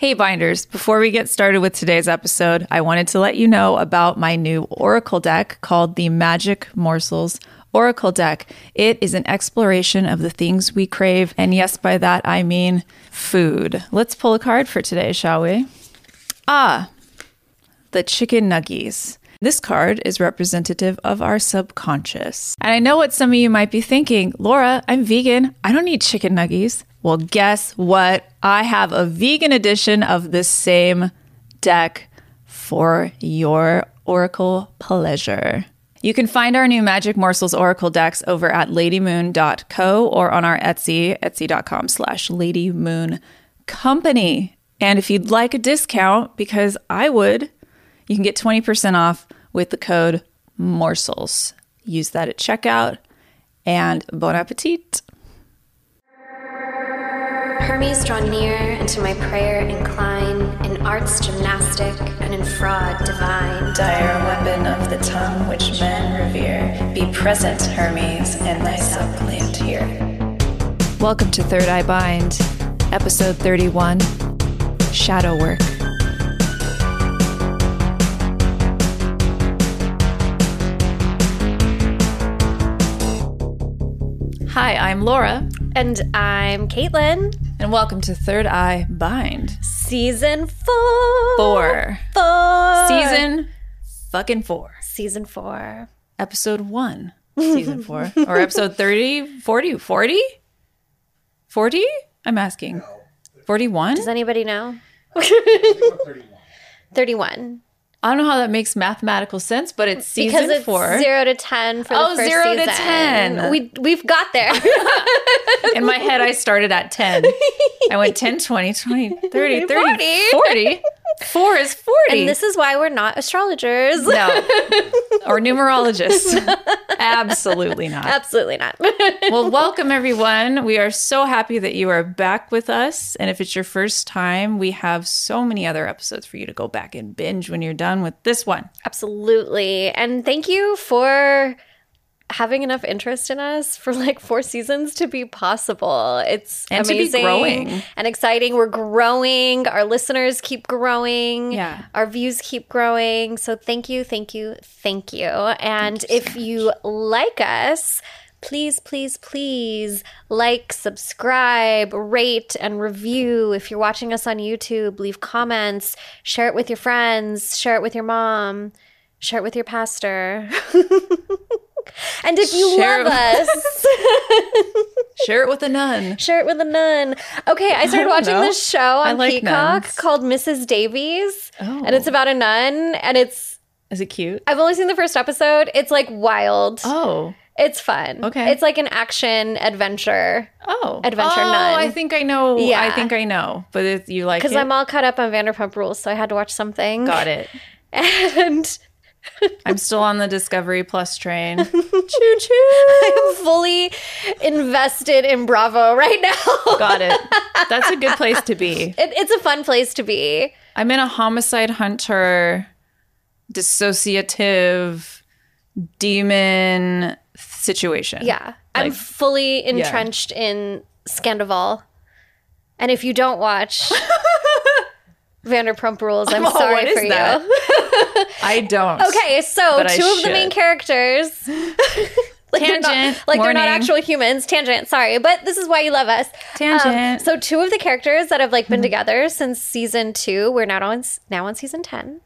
Hey, Binders, before we get started with today's episode, I wanted to let you know about my new Oracle deck called the Magic Morsels Oracle deck. It is an exploration of the things we crave. And yes, by that I mean food. Let's pull a card for today, shall we? Ah, the chicken nuggies. This card is representative of our subconscious. And I know what some of you might be thinking Laura, I'm vegan. I don't need chicken nuggies. Well, guess what? I have a vegan edition of the same deck for your Oracle pleasure. You can find our new Magic Morsels Oracle decks over at ladymoon.co or on our Etsy, etsy.com slash ladymooncompany. And if you'd like a discount, because I would, you can get 20% off with the code MORSELS. Use that at checkout and bon appetit. Hermes draw near, and to my prayer incline, in arts gymnastic and in fraud divine. Dire weapon of the tongue which men revere, be present, Hermes, and thy plant here. Welcome to Third Eye Bind, episode 31 Shadow Work. Hi, I'm Laura, And I'm Kaitlyn. And welcome to Third Eye Bind. Season four. Four. Four. Season fucking four. Season four. Episode one, season four. Or episode 30, 40, 40? 40? I'm asking. 41? Does anybody know? 31. I don't know how that makes mathematical sense, but it's season because it's four. zero to 10 for Oh, the first zero to 10. We, we've got there. In my head, I started at 10. I went 10, 20, 20, 30, 30, 40. 40. Four is 40. and this is why we're not astrologers. no. Or numerologists. Absolutely not. Absolutely not. Well, welcome everyone. We are so happy that you are back with us. And if it's your first time, we have so many other episodes for you to go back and binge when you're done with this one. Absolutely. And thank you for having enough interest in us for like four seasons to be possible. It's And amazing growing. and exciting. We're growing. Our listeners keep growing. Yeah. Our views keep growing. So thank you, thank you, thank you. And if you like us, please, please, please like, subscribe, rate, and review. If you're watching us on YouTube, leave comments, share it with your friends, share it with your mom, share it with your pastor. and if you Share love us, Share it with a nun. share it with a nun. Okay, I started don't watching know. this show on like Peacock nuns. called Mrs. Davis. Oh. And it's oh. about a nun, and it's Is it cute? I've only seen the first episode. It's like wild. Oh. It's fun. Okay. It's like an action adventure. Oh. Adventure oh, Nun. I think I know. Yeah. I think I know. But it, you like Because? I'm all caught up on Vanderpump Rules, so I had to watch something. Got it. And I'm still on the Discovery Plus train. choo choo. I'm fully invested in Bravo right now. Got it. That's a good place to be. It, it's a fun place to be. I'm in a homicide hunter, dissociative, demon situation. Yeah. I'm fully entrenched in Scandoval. And if you don't watch Vanderpump Rules, I'm Oh, sorry what is for that? you. I don't. Okay, so But I two of the main characters. like they're not, Tangent, like they're not actual humans. Tangent, sorry, but this is why you love us. Um, Tangent. so two of the characters that have like Mm-hmm. been together since season two, we're now on now on season ten.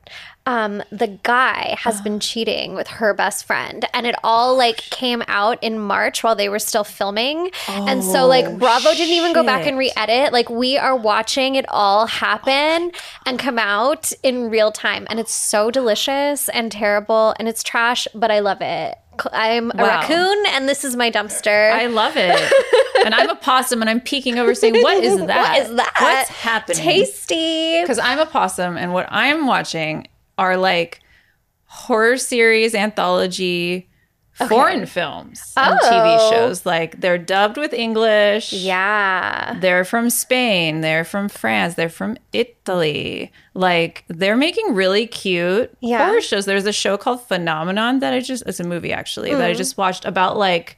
Um, the guy has been cheating with her best friend, and it all like came out in March while they were still filming. and so like Bravo didn't even go back and Oh, re-edit. Like we are watching it all happen and come out in real time, and it's so delicious and terrible, and it's trash, but I love it. I'm a Wow. raccoon, and this is my dumpster. I love it. and I'm a possum and I'm peeking over saying, What is that? What is that? What's happening? Tasty. Because I'm a possum and what I'm watching are like horror series, anthology, foreign films and Oh. TV shows. Like they're dubbed with English. Yeah. They're from Spain. They're from France. They're from Italy. Like they're making really cute Yeah. horror shows. There's a show called Phenomenon that I just it's a movie actually that Mm. I just watched about like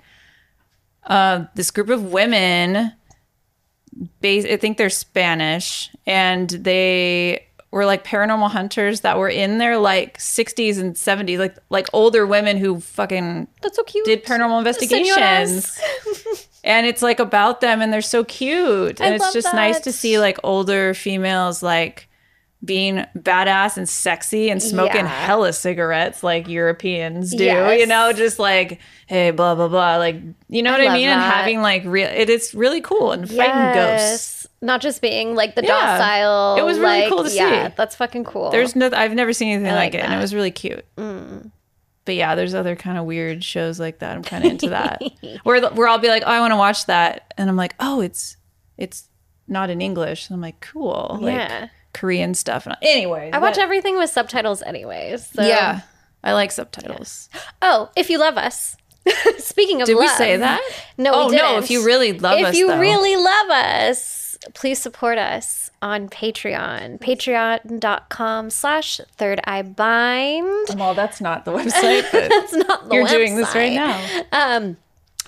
uh this group of women base. I think they're Spanish, and they were like paranormal hunters that were in their like 60s and 70s, like like older women who fucking That's so cute. did paranormal investigations. And it's like about them and they're so cute and I it's just nice to see like older females like being badass and sexy and smoking Yeah. hella cigarettes like Europeans do, Yes. you know, just like hey blah blah blah, like you know what I mean, and having like real, it is really cool and fighting ghosts. Not just being like the Yeah. docile. It was really like, cool to yeah, see. That's fucking cool. There's no, I've never seen anything like, like it, and it. Mm. was really cute. But yeah, there's other kind of weird shows like that. I'm kind of into that. where where I'll be like, oh, I want to watch that, and I'm like, oh, it's it's not in English. And I'm like, cool, like Yeah. Korean stuff. And anyways, I watch everything with subtitles anyways. So. Yeah, I like subtitles. Oh, if you love us. Speaking of Did we say that? No, Oh no! If you really love if us, if you though. really love us, please support us on Patreon. Patreon.com slash third eye bind. well, that's not the website. But That's not the you're doing this right now. Um,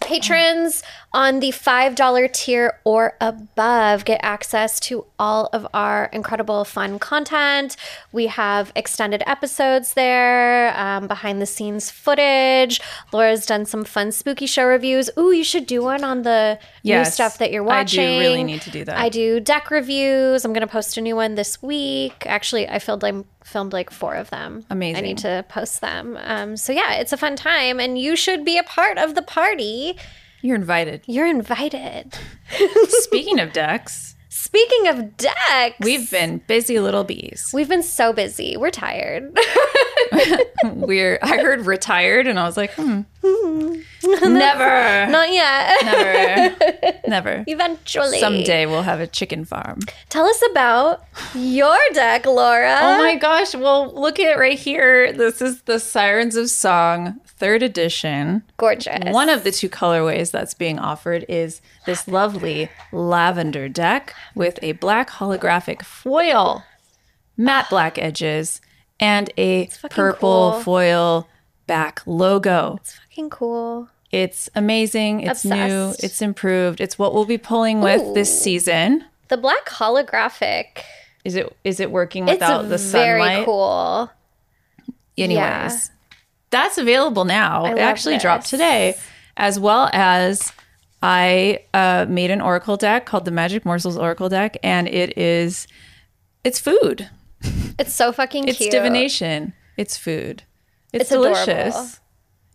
patrons on the $5 tier or above get access to all of our incredible fun content. We have extended episodes there, um, behind the scenes footage. Laura's done some fun spooky show reviews. Ooh, you should do one on the new stuff that you're watching. I do really need to do that. I do deck reviews. I'm going to post a new one this week. Actually, I filmed like, filmed like four of them. Amazing. I need to post them. Um, so yeah, it's a fun time, and you should be a part of the party. You're invited. You're invited. Speaking of ducks. Speaking of ducks. we've been busy little bees. we've been so busy. We're tired. We're I heard retired and I was like, hmm. never. Not yet. Never. Never. Eventually, Someday we'll have a chicken farm. Tell us about your deck, Laura. Oh my gosh. Well, look at it right here. This is the Sirens of Song third edition. gorgeous. One of the two colorways that's being offered is this lovely lavender deck with a black holographic foil, matte black edges, and a purple cool. foil back logo. It's fucking cool. It's amazing. It's new. It's improved. It's what we'll be pulling with this season. The black holographic. Is it is it working It's without the very sunlight? cool. Anyways, Yeah. That's available now. I it actually dropped today, as well as I uh, made an oracle deck called the Magic Morsels Oracle deck, and it is it's food. It's so fucking It's cute. divination. It's food. It's, It's adorable. delicious.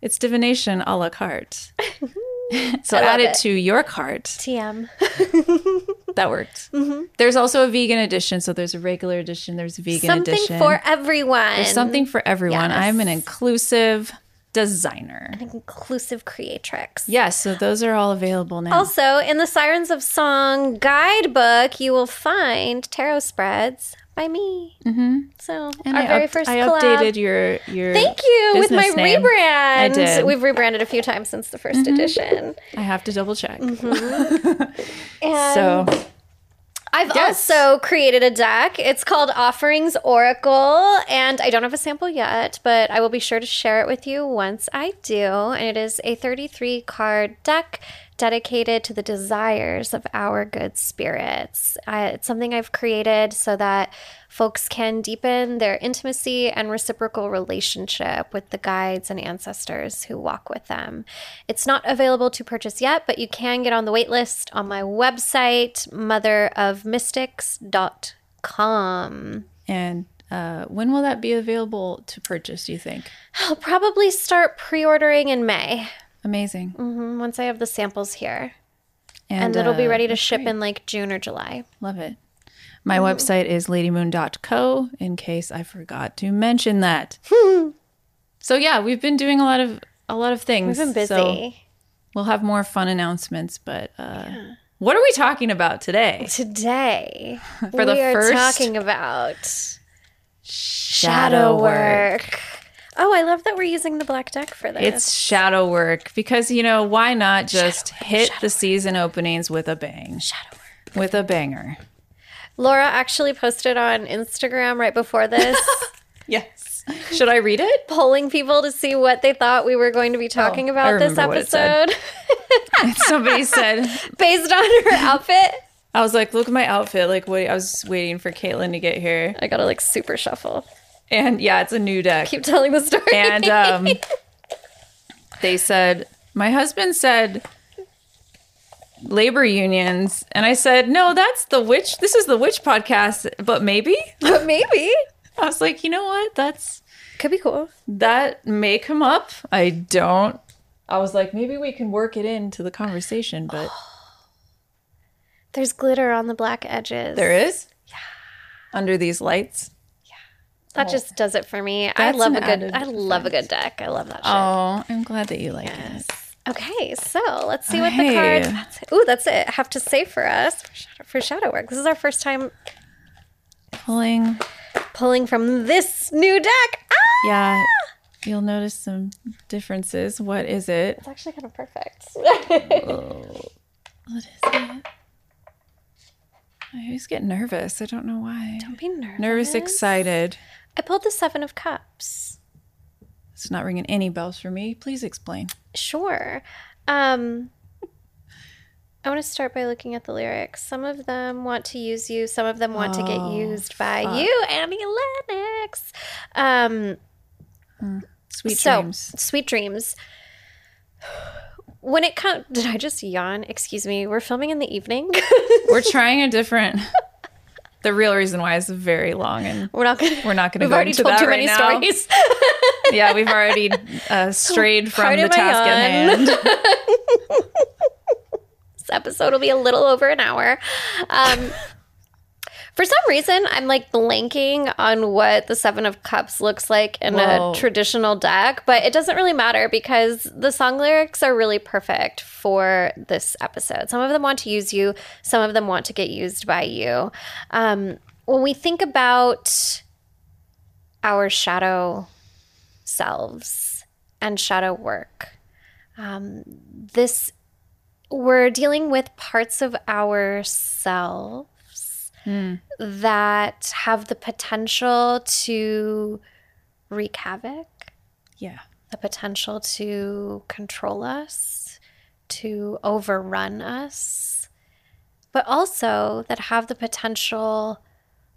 It's divination a la carte. so add it, it. to your cart. TM. That worked. Mm-hmm. There's also a vegan edition. So there's a regular edition. There's a vegan Something edition. Something for everyone. There's something for everyone. Yes. I'm an inclusive designer. An inclusive creatrix. Yes, so those are all available now. Also, in the Sirens of Song guidebook, you will find tarot spreads by me. Mm-hmm. So, and our I very up- first I collab. updated your your. Thank you with my name. rebrand. I did. Mm-hmm. We've rebranded a few times since the 1st edition. I have to double check. And So I've Yes. also created a deck. It's called Offerings Oracle, and I don't have a sample yet, but I will be sure to share it with you once I do. And it is a 33 card deck dedicated to the desires of our good spirits. I, it's something I've created so that folks can deepen their intimacy and reciprocal relationship with the guides and ancestors who walk with them. It's not available to purchase yet, but you can get on the wait list on my website, motherofmystics.com. and uh, when will that be available to purchase? Do you think? I'll probably start pre ordering in May Amazing. mhm, once I have the samples here. And, it'll be uh, ready to ship great. in like June or July. Love it. My website is ladymoon.co in case I forgot to mention that. so yeah, we've been doing a lot of a lot of things. We've been busy. So we'll have more fun announcements, but uh, what are we talking about today? Today, For the we are first talking about Shadow work. Oh, I love that we're using the black deck for this. It's shadow work because you know why not just hit the season openings with a bang, shadow work. with a banger. Laura actually posted on Instagram right before this, Yes. Should I read it? polling people to see what they thought we were going to be oh, talking Oh, about this it said. episode Somebody said based on her outfit. I was like, look at my outfit. Like, wait, I was waiting for Kaitlyn to get here. I gotta like super shuffle. And yeah, it's a new deck. Keep telling the story. and um, they said, my husband said labor unions. And I said, no, that's the witch. This is the witch podcast, but maybe. but maybe I was like, you know what? That's could be cool. that may come up. I don't. I was like, maybe we can work it into the conversation, but There's glitter on the black edges. there is. Yeah. Under these lights. That just does it for me. I love a good. I love a good deck. I love that shit. Oh, I'm glad that you like it. Okay, so let's see what the Hey. cards. That's. Ooh, that's it. Have to say for us for shadow, for shadow work. This is our first time Pulling. pulling from this new deck. Ah! Yeah. You'll notice some differences. What is it? It's actually kind of perfect. What is it? I always get nervous. I don't know why. Don't be nervous. Nervous, excited. I pulled the Seven of Cups. It's not ringing any bells for me. Please explain. Sure. Um, I want to start by looking at the lyrics. Some of them want to use you. Some of them want to get Oh, used by you, Annie Lennox. Um, Sweet so, dreams. Sweet dreams. When it comes, did I just yawn? Excuse me. We're filming in the evening. We're trying a different. The real reason why is very long, and we're not gonna. we're not going to We've already told too right many now. stories. Yeah, we've already uh, strayed from Pardon the task at hand. this episode will be a little over an hour. Um, for some reason, I'm like blanking on what the Seven of Cups looks like in Whoa. a traditional deck, but it doesn't really matter because the song lyrics are really perfect for this episode. Some of them want to use you, some of them want to get used by you. Um, when we think about our shadow selves and shadow work, um, this we're dealing with parts of ourselves that have the potential to wreak havoc, Yeah. the potential to control us, to overrun us, but also that have the potential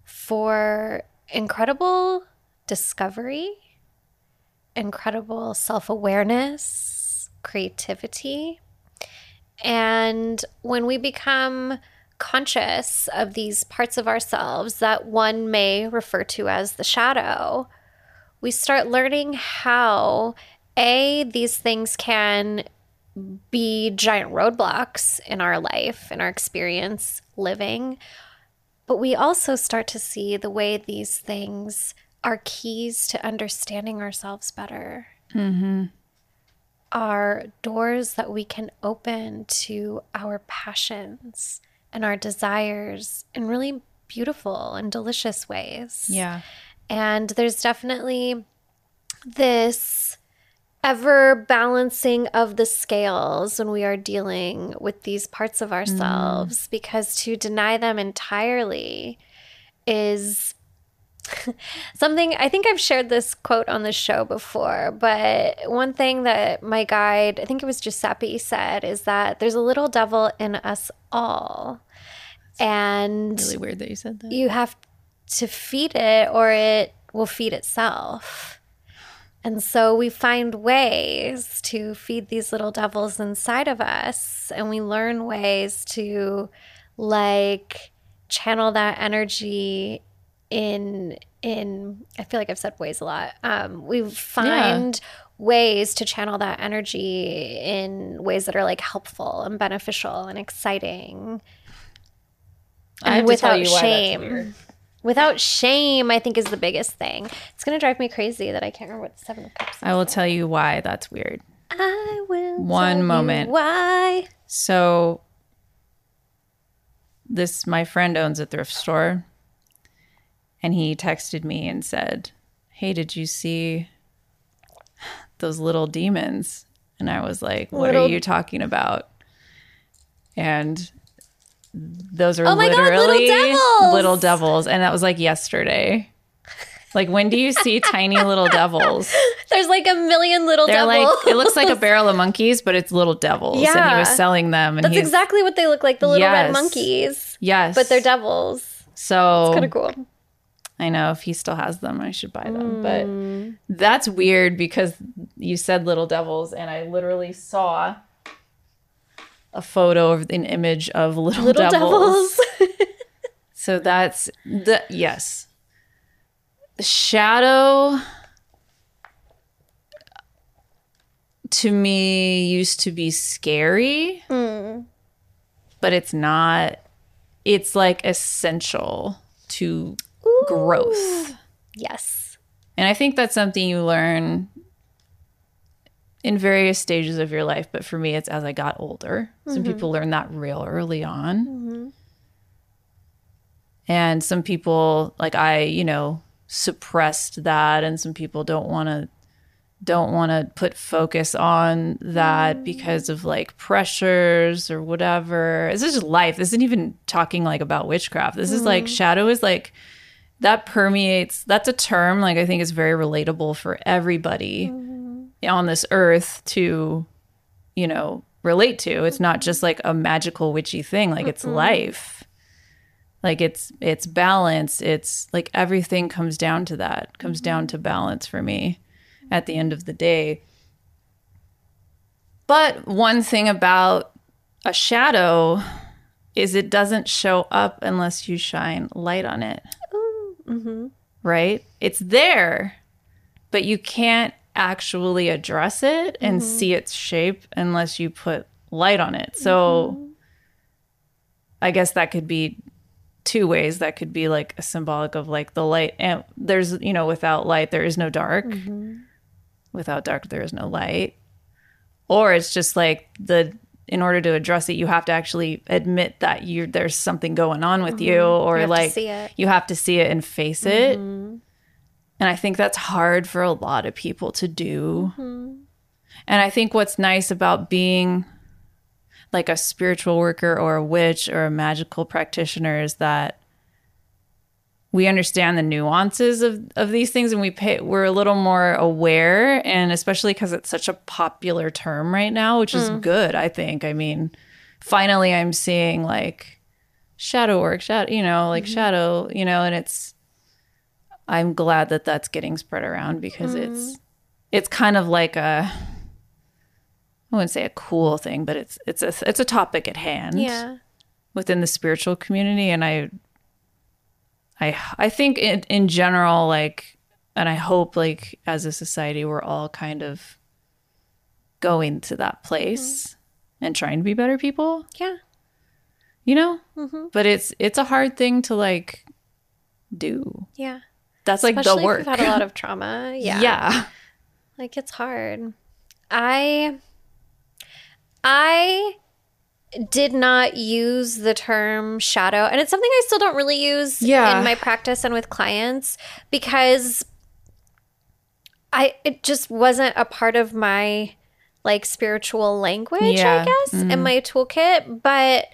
for incredible discovery, incredible self awareness, creativity. And when we become conscious of these parts of ourselves that one may refer to as the shadow, we start learning how A, these things can be giant roadblocks in our life, in our experience living. But we also start to see the way these things are keys to understanding ourselves better mm-hmm. are doors that we can open to our passions and our desires in really beautiful and delicious ways. Yeah. And there's definitely this ever balancing of the scales when we are dealing with these parts of mm. ourselves because to deny them entirely is something I think I've shared this quote on the show before, but one thing that my guide, I think it was Giuseppe, said is that there's a little devil in us all. And Really weird that you said that. you have to feed it or it will feed itself. And so we find ways to feed these little devils inside of us and we learn ways to like channel that energy in in I feel like I've said ways a lot. Um we find ways to channel that energy in ways that are like helpful and beneficial and exciting I have and to tell without you shame. Without shame, I think is the biggest thing. It's gonna drive me crazy that I can't remember what the seven of cups. I will tell you why that's weird. I will. One tell you moment. Why? So this my friend owns a thrift store and he texted me and said, "Hey, did you see those little demons?" And I was like, "What Little- are you talking about?" And those are Oh my God, little devils! little devils. and that was like yesterday. Like when do you see tiny little devils? There's like a million little They're devils. like it looks like a barrel of monkeys, but it's little devils. And he was selling them and That's exactly what they look like, the little red monkeys. yes. But they're devils. so it's Kind of cool. I know if he still has them, I should buy them. Mm. But that's weird because you said little devils, and I literally saw a photo of an image of little, Little devils. devils. So that's the yes. The shadow to me used to be scary, hmm. but it's not. It's like essential to growth. yes. And I think that's something you learn in various stages of your life. But for me, it's as I got older. Some mm-hmm. people learn that real early on. Mm-hmm. And some people, like I, you know, suppressed that. And some people don't want to. Don't want to put focus on that mm. because of like pressures or whatever. This is just life. This isn't even talking like about witchcraft. This is like mm-hmm. shadow is like that permeates that's a term like i think is very relatable for everybody on this earth to you know relate to. It's not just like a magical witchy thing. Like it's life. Like it's it's balance. It's like everything comes down to that. Comes down mm-hmm. to balance for me at the end of the day. But one thing about a shadow is it doesn't show up unless you shine light on it. Mm-hmm. Right? It's there, but you can't actually address it and see its shape unless you put light on it. So I guess that could be two ways. That could be like a symbolic of like the light and there's, you know, without light there is no dark. Without dark there is no light. Or it's just like the in order to address it you have to actually admit that you there's something going on with you or You like you have to see it and face it. And I think that's hard for a lot of people to do. Mm-hmm. And I think what's nice about being like a spiritual worker or a witch or a magical practitioner is that we understand the nuances of, of these things and we pay we're a little more aware and especially because it's such a popular term right now which is mm. good i think. I mean finally i'm seeing like shadow work shadow you know like mm-hmm. shadow you know and it's i'm glad that that's getting spread around because it's mm. it's kind of like a i wouldn't say a cool thing but it's it's a it's a topic at hand Yeah. within the spiritual community. And i i i think in, in general like and i hope like as a society we're all kind of going to that place mm-hmm. and trying to be better people. Yeah. you know? Mm-hmm. But it's it's a hard thing to like do. Yeah. That's like the if work we've had a lot of trauma. Yeah. yeah Like it's hard. I I did not use the term shadow and it's something I still don't really use Yeah. in my practice and with clients because I it just wasn't a part of my like spiritual language, Yeah. I guess, in mm-hmm. my toolkit, but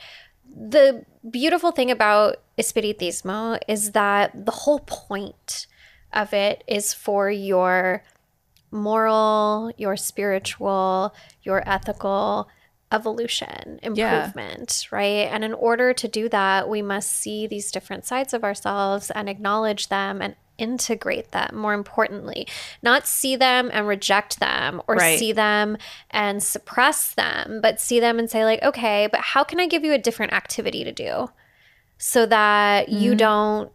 the beautiful thing about Espiritismo is that the whole point of it is for your moral, your spiritual, your ethical evolution, Yeah. improvement, right? And in order to do that, we must see these different sides of ourselves and acknowledge them and integrate them, more importantly, not see them and reject them or Right. see them and suppress them, but see them and say, like, okay, but how can I give you a different activity to do so that you don't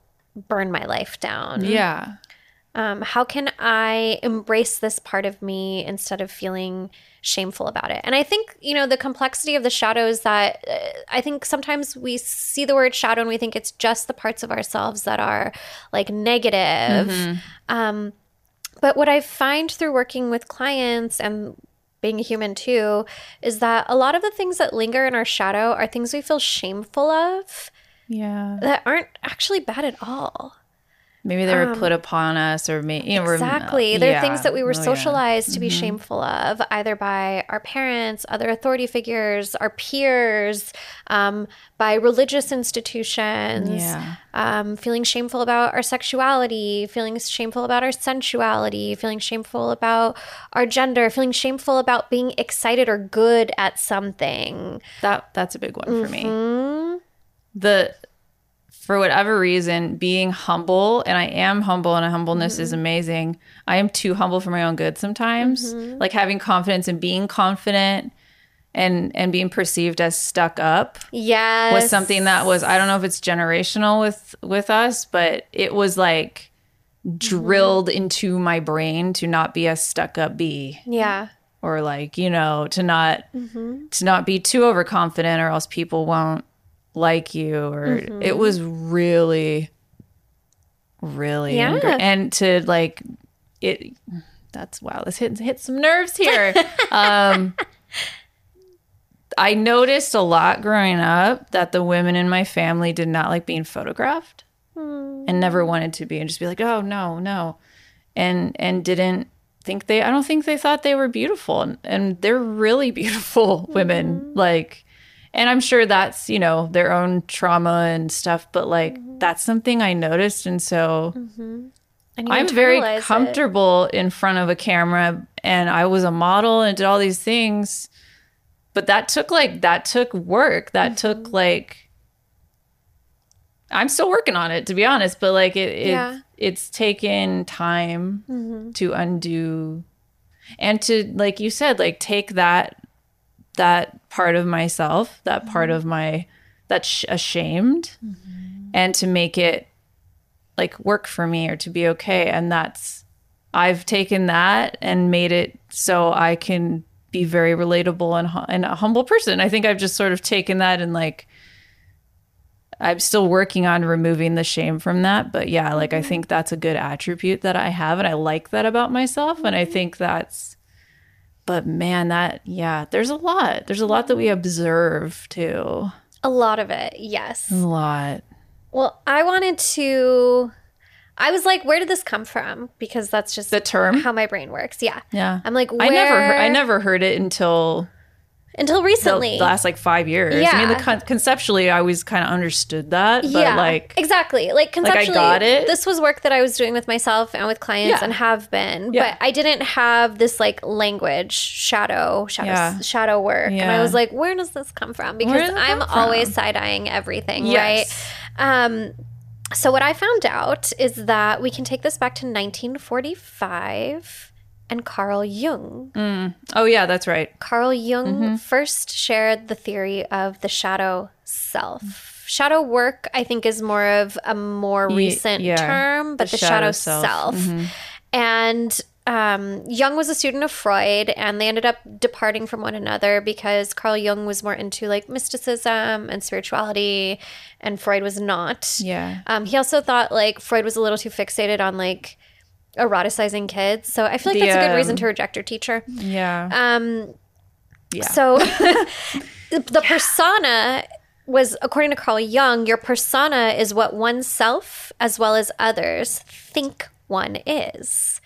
burn my life down? yeah um, how can I embrace this part of me instead of feeling shameful about it? And I think, you know, the complexity of the shadow is that uh, I think sometimes we see the word shadow and we think it's just the parts of ourselves that are like negative. Um, but what I find through working with clients and being a human too is that a lot of the things that linger in our shadow are things we feel shameful of yeah that aren't actually bad at all. maybe they were put upon us or maybe you know, we're- Exactly. There are things that we were Oh, yeah. Mm-hmm. socialized to be shameful of, either by our parents, other authority figures, our peers, um, by religious institutions, Yeah. um, feeling shameful about our sexuality, feeling shameful about our sensuality, feeling shameful about our gender, feeling shameful about being excited or good at something. That that's a big one for Mm-hmm. me. The for whatever reason, being humble, and I am humble, and a humbleness is Mm-hmm. amazing. I am too humble for my own good sometimes. Mm-hmm. Like having confidence and being confident and and being perceived as stuck up Yes. was something that was I don't know if it's generational with with us, but it was like drilled into my brain to not be a stuck up bee Yeah. or like you know to not Mm-hmm. to not be too overconfident or else people won't like you or Mm-hmm. it was really really Yeah. and to like it that's wow this hit hit some nerves here um i noticed a lot growing up that the women in my family did not like being photographed and never wanted to be and just be like oh no no and and didn't think they i don't think they thought they were beautiful and, and they're really beautiful women like and i'm sure that's you know their own trauma and stuff but like that's something i noticed and so And i'm very internalize it. comfortable in front of a camera and i was a model and did all these things but that took like that took work that Mm-hmm. took like i'm still working on it to be honest but like it, it Yeah. it's taken time Mm-hmm. to undo and to like you said like take that that part of myself that part Mm-hmm. of my that's sh- ashamed mm-hmm. and to make it like work for me or to be okay. And that's i've taken that and made it so i can be very relatable and, hu- and a humble person. I think i've just sort of taken that and like i'm still working on removing the shame from that. But yeah like i mm-hmm. think that's a good attribute that i have and i like that about myself. And i mm-hmm. think that's but man that yeah there's a lot there's a lot that we observe too A lot of it, yes. a lot Well, I wanted to. I was like, where did this come from? Because that's just the term how my brain works. Yeah. yeah I'm like, where? I never, heard, I never heard it until Until recently. the last like five years. Yeah. I mean, the con- conceptually, I always kind of understood that, but yeah, like, exactly. Like conceptually, I conceptually, got it. this was work that I was doing with myself and with clients Yeah. and have been, Yeah. but I didn't have this like language shadow shadow Yeah. shadow work, and I was like, where does this come from? Because I'm from? always side eyeing everything, Yes. right? Um, so what I found out is that we can take this back to 1945 and Carl Jung. oh yeah, that's right. Carl Jung Mm-hmm. first shared the theory of the shadow self. Shadow work, I think, is more of a more Ye- recent yeah, term, but the the, shadow, shadow self. Mm-hmm. And um, Jung was a student of Freud, and they ended up departing from one another because Carl Jung was more into like mysticism and spirituality, and Freud was not. Yeah. Um, he also thought like Freud was a little too fixated on like eroticizing kids. So I feel like The, that's a good reason to reject your teacher. Yeah. Um, yeah. so the, the persona was, according to Carl Jung, your persona is what oneself as well as others think one is.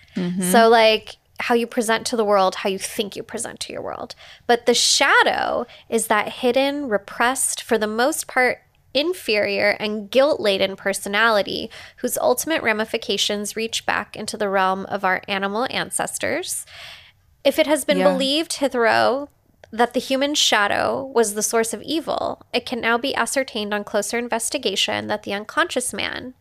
So, like, how you present to the world, how you think you present to your world. But the shadow is that hidden, repressed, for the most part, inferior and guilt laden personality whose ultimate ramifications reach back into the realm of our animal ancestors. If it has been Yeah. believed hitherto that the human shadow was the source of evil, it can now be ascertained on closer investigation that the unconscious man,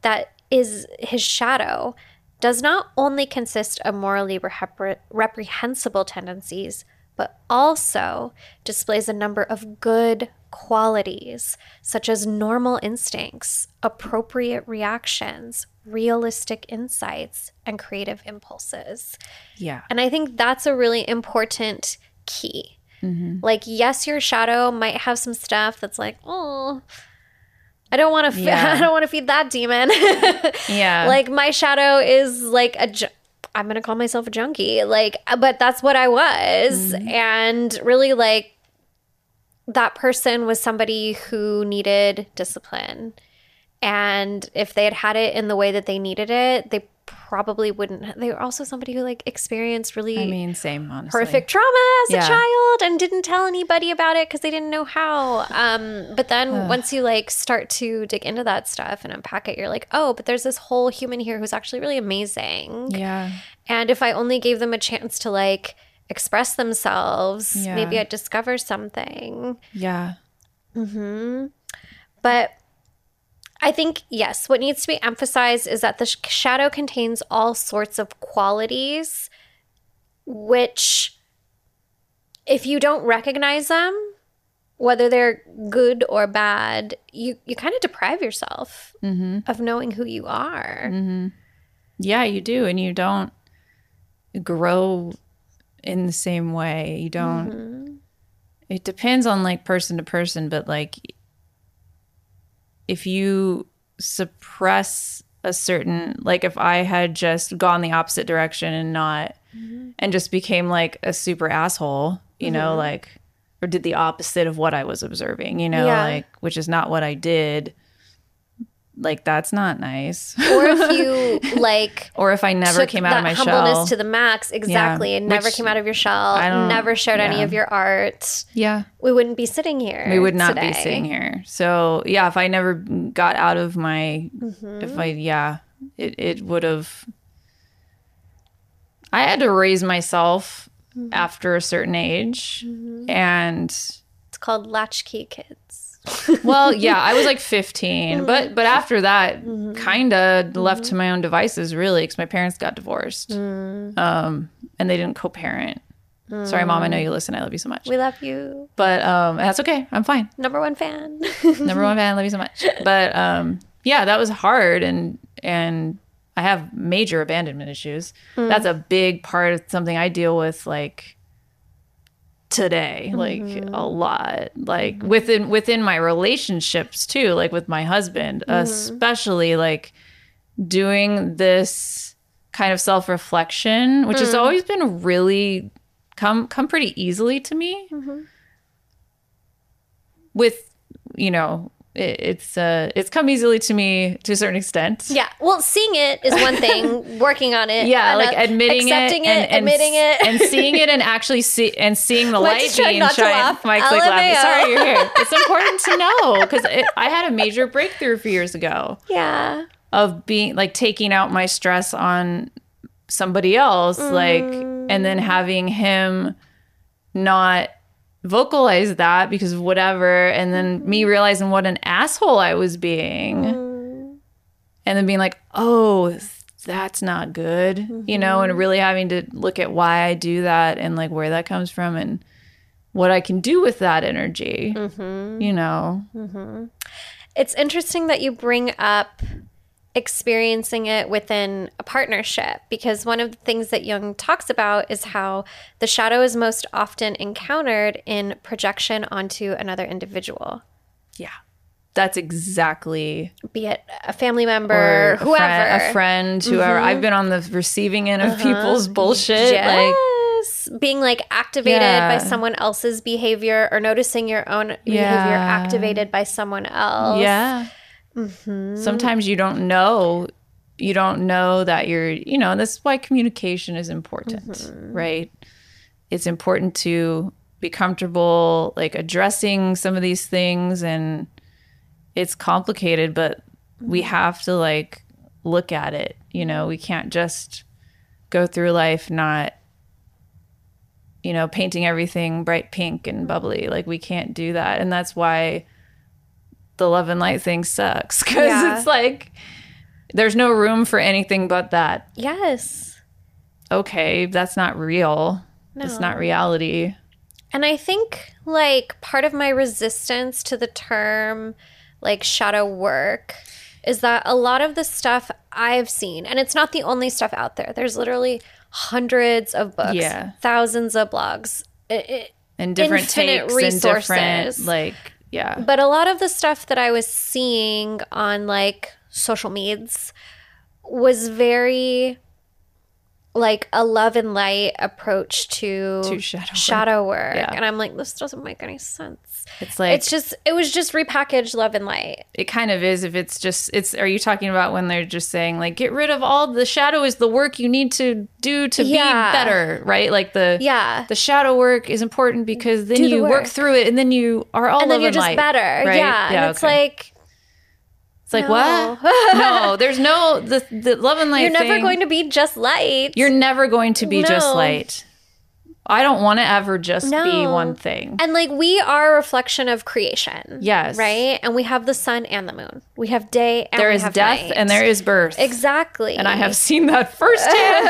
that is his shadow, does not only consist of morally repre- reprehensible tendencies, but also displays a number of good qualities, such as normal instincts, appropriate reactions, realistic insights, and creative impulses. yeah. And I think that's a really important key. Mm-hmm. Like, yes, your shadow might have some stuff that's like, oh, I don't want to. Yeah. I don't want to feed that demon. Yeah. like my shadow is like a. Ju- I'm gonna call myself a junkie. Like, but that's what I was, mm-hmm. and really like that person was somebody who needed discipline And if they had had it in the way that they needed it, they probably wouldn't. They were also somebody who like experienced really I mean, same honestly. horrific trauma as Yeah. a child and didn't tell anybody about it because they didn't know how. Um, but then once you like start to dig into that stuff and unpack it, you're like, oh, but there's this whole human here who's actually really amazing. Yeah. And if I only gave them a chance to like express themselves, Yeah. maybe I'd discover something. Yeah. Hmm. But I think, yes, what needs to be emphasized is that the sh- shadow contains all sorts of qualities, which, if you don't recognize them, whether they're good or bad, you, you kind of deprive yourself of knowing who you are. Yeah, you do. And you don't grow in the same way. You don't. Mm-hmm. It depends on like person to person, but like if you suppress a certain, like if I had just gone the opposite direction and not, mm-hmm. and just became like a super asshole, you know, mm-hmm. like, or did the opposite of what I was observing, you know, Yeah. like, which is not what I did. Like, that's not nice. or if you like or if I never came out of my humbleness shell. to the max, exactly, and never which came out of your shell, I don't- never showed any of your art, yeah, we wouldn't be sitting here. we would not be sitting here. So yeah, if I never got out of my, if mm-hmm. I yeah, it it would have. I had to raise myself mm-hmm. after a certain age, mm-hmm. and It's called latchkey kids. Well, yeah, I was like 15, but but after that, kind of left to my own devices, really, because my parents got divorced, um, and they didn't co-parent. Sorry, mom, I know you listen. I love you so much, We love you, but um, that's okay. I'm fine. number one fan. Number one fan, love you so much. But um, yeah, that was hard, and and I have major abandonment issues. That's a big part of something I deal with, like today, like a mm-hmm. lot, like mm-hmm. within within my relationships too, like with my husband, mm-hmm. especially like doing this kind of self reflection, which has mm. always been really come come pretty easily to me with you know it, it's uh it's come easily to me to a certain extent. Yeah, well, seeing it is one thing. working on it, yeah like admitting accepting it, and, and admitting it, and seeing it and actually see and seeing the light Mike's being not to laugh. Mike's like laughing. Sorry you're here. It's important to know because I had a major breakthrough a few years ago. Yeah, of being like taking out my stress on somebody else like and then having him not vocalize that because of whatever and then me mm. realizing what an asshole I was being. Mm. And then being like oh that's not good you know and mm-hmm. really having to look at why I do that and like where that comes from and what I can do with that energy mm-hmm. you know? Mm-hmm. It's interesting that you bring up experiencing it within a partnership because one of the things that Jung talks about is how the shadow is most often encountered in projection onto another individual, yeah that's exactly be it a family member, or a whoever. friend, a friend, whoever. I've mm-hmm. been on the receiving end of uh-huh. people's bullshit. Like, being like activated Yeah. by someone else's behavior or noticing your own behavior Yeah. activated by someone else. yeah. Sometimes you don't know. You don't know that you're. You know, that's why communication is important, mm-hmm. right? It's important to be comfortable, like addressing some of these things, and it's complicated, but we mm-hmm. have to like look at it. You know, we can't just go through life not you know, painting everything bright pink and bubbly. Like we can't do that. And that's why the love and light thing sucks cuz Yeah. it's like there's no room for anything but that. Yes. Okay, that's not real. It's not reality. And I think like part of my resistance to the term like shadow work is that a lot of the stuff I've seen, and it's not the only stuff out there. There's literally hundreds of books, Yeah. thousands of blogs. It, it, And different Infinite takes and different resources. like yeah. but a lot of the stuff that I was seeing on like social medias was very like a love and light approach to, To shadow work. work. Yeah. And I'm like, this doesn't make any sense. It's like it's just it was just repackaged love and light. it kind of is if it's just it's are you talking about when they're just saying like get rid of all the shadow is the work you need to do to Yeah. be better right like the Yeah. the shadow work is important because then Do the you work. work. through it and then you are all and then you're and just light, better. right? Yeah. and it's okay. like it's like no. what no there's no the the love and light you're never thing- going to be just light. you're never going to be just light I don't want to ever just be one thing and like we are a reflection of creation. Yes. Right? And we have the sun and the moon. We have day and there is death night. and there is birth Exactly. and I have seen that firsthand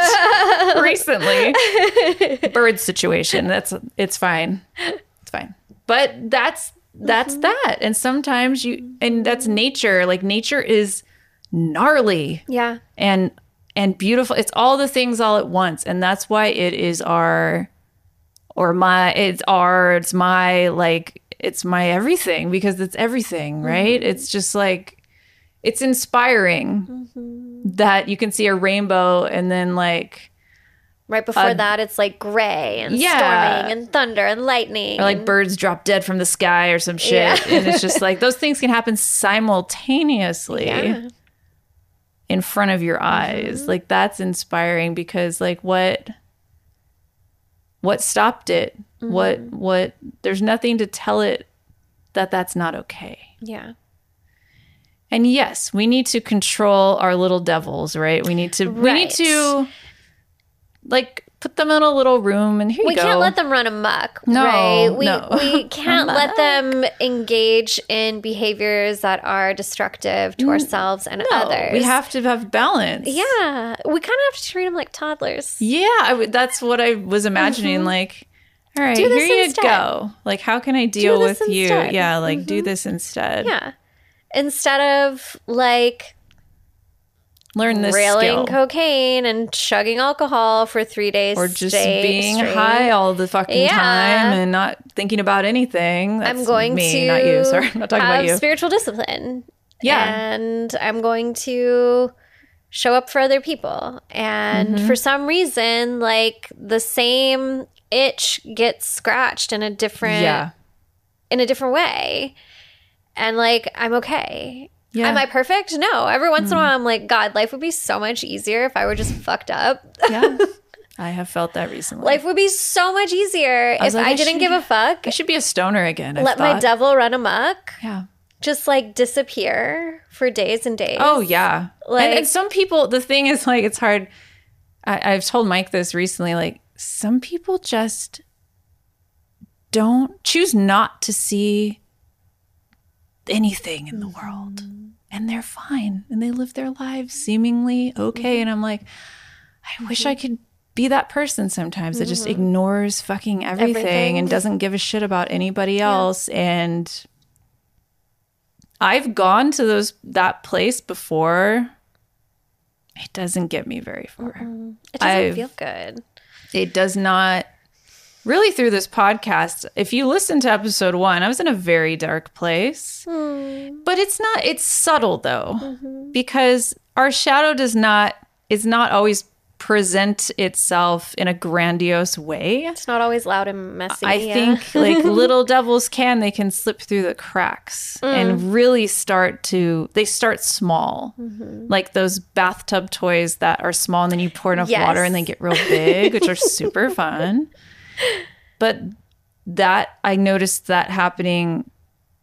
recently. Bird situation. That's it's fine. It's fine. But that's that's mm-hmm. that. And sometimes you and that's mm-hmm. nature. Like nature is gnarly Yeah. and and beautiful. It's all the things all at once. And that's why it is our or my it's our it's my like it's my everything because it's everything, right? It's just like it's inspiring that you can see a rainbow and then like Right before that it's like gray and Yeah. storming and thunder and lightning. or like birds drop dead from the sky or some shit. Yeah. and it's just like those things can happen simultaneously Yeah. Mm-hmm. in front of your eyes. Like that's inspiring because like what what stopped it? Mm-hmm. What what there's nothing to tell it that that's not okay. Yeah. And yes, we need to control our little devils, right? We need to we need to like put them in a little room and here you We can't let them run amok, No, right? We no. we can't let them engage in behaviors that are destructive to ourselves and No, others. We have to have balance. yeah, we kind of have to treat them like toddlers. Yeah, I that's what I was imagining. Like, all right, Mm-hmm. Here you instead. go. Like, how can I deal with you? instead. Mm-hmm. Yeah, like do this instead. Yeah, instead of like Learn this railing skill. cocaine and chugging alcohol for three days, or just being straight. high all the fucking Yeah. time and not thinking about anything. That's I'm going me, to not you. Sorry, I'm not talking have about you. spiritual discipline. Yeah. and I'm going to show up for other people. And Mm-hmm. for some reason, like the same itch gets scratched in a different yeah, in a different way. And like I'm okay. Yeah. Mm. Am I perfect? No. Every once in a while I'm like, God, life would be so much easier if I were just fucked up. yeah. I have felt that recently. life would be so much easier was if like, I I didn't should- give a fuck. I should be a stoner again. I've Let my devil run amok. Yeah. Just like disappear for days and days. Oh yeah. Like- and, and some people, the thing is like it's hard. I, I've told Mike this recently. Like some people just don't choose not to see anything in the world, and they're fine, and they live their lives seemingly okay. And I'm like, I wish I mm-hmm. could be that person sometimes that just mm-hmm. ignores fucking everything, Everything. and doesn't give a shit about anybody else and I've gone to those that place before. It doesn't get me very far. Mm-hmm. It doesn't I've- feel good. It does not really through this podcast. If you listen to episode 1, I was in a very dark place. But it's not it's subtle though. Because our shadow does not is not always present itself in a grandiose way. It's not always loud and messy. I yeah. think like little devils can they can slip through the cracks Mm. and really start to they start small Mm-hmm. like those bathtub toys that are small and then you pour enough Yes. water and they get real big which are super fun but that I noticed that happening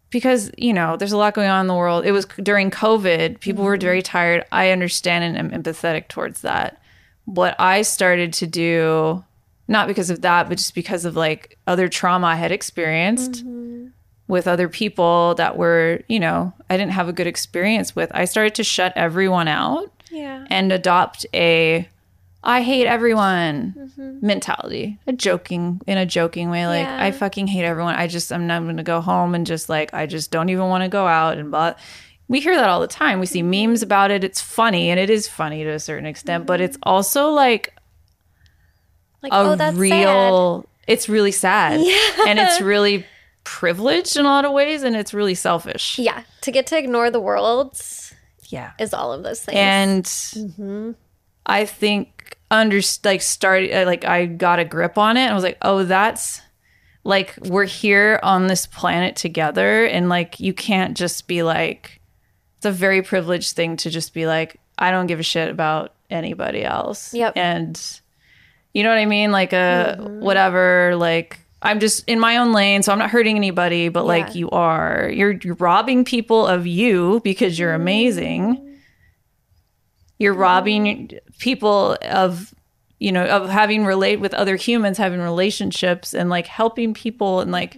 because you know there's a lot going on in the world. It was during covid people were mm-hmm. very tired. I understand and am empathetic towards that. What i started to do not because of that but just because of like other trauma i had experienced mm-hmm. with other people that were you know i didn't have a good experience with i started to shut everyone out yeah. and adopt a I hate everyone mm-hmm. mentality. A joking in a joking way, like Yeah. I fucking hate everyone. I just I'm not gonna go home and just like I just don't even want to go out and but we hear that all the time. We see mm-hmm. memes about it. It's funny and it is funny to a certain extent, but it's mm-hmm. also like Like, oh, a oh, that's real it's really sad. And it's really privileged in a lot of ways and it's really selfish. Yeah. To get to ignore the world Yeah. is all of those things. And Mm-hmm. I think under like started uh, like I got a grip on it. And I was like, oh, that's like we're here on this planet together, and like you can't just be like. It's a very privileged thing to just be like, I don't give a shit about anybody else. Yep. And you know what I mean? Like a whatever, like I'm just in my own lane, so I'm not hurting anybody, but like you are. You're you're robbing people of you because you're mm-hmm. amazing. You're robbing people of you know, of having relate with other humans, having relationships and like helping people and like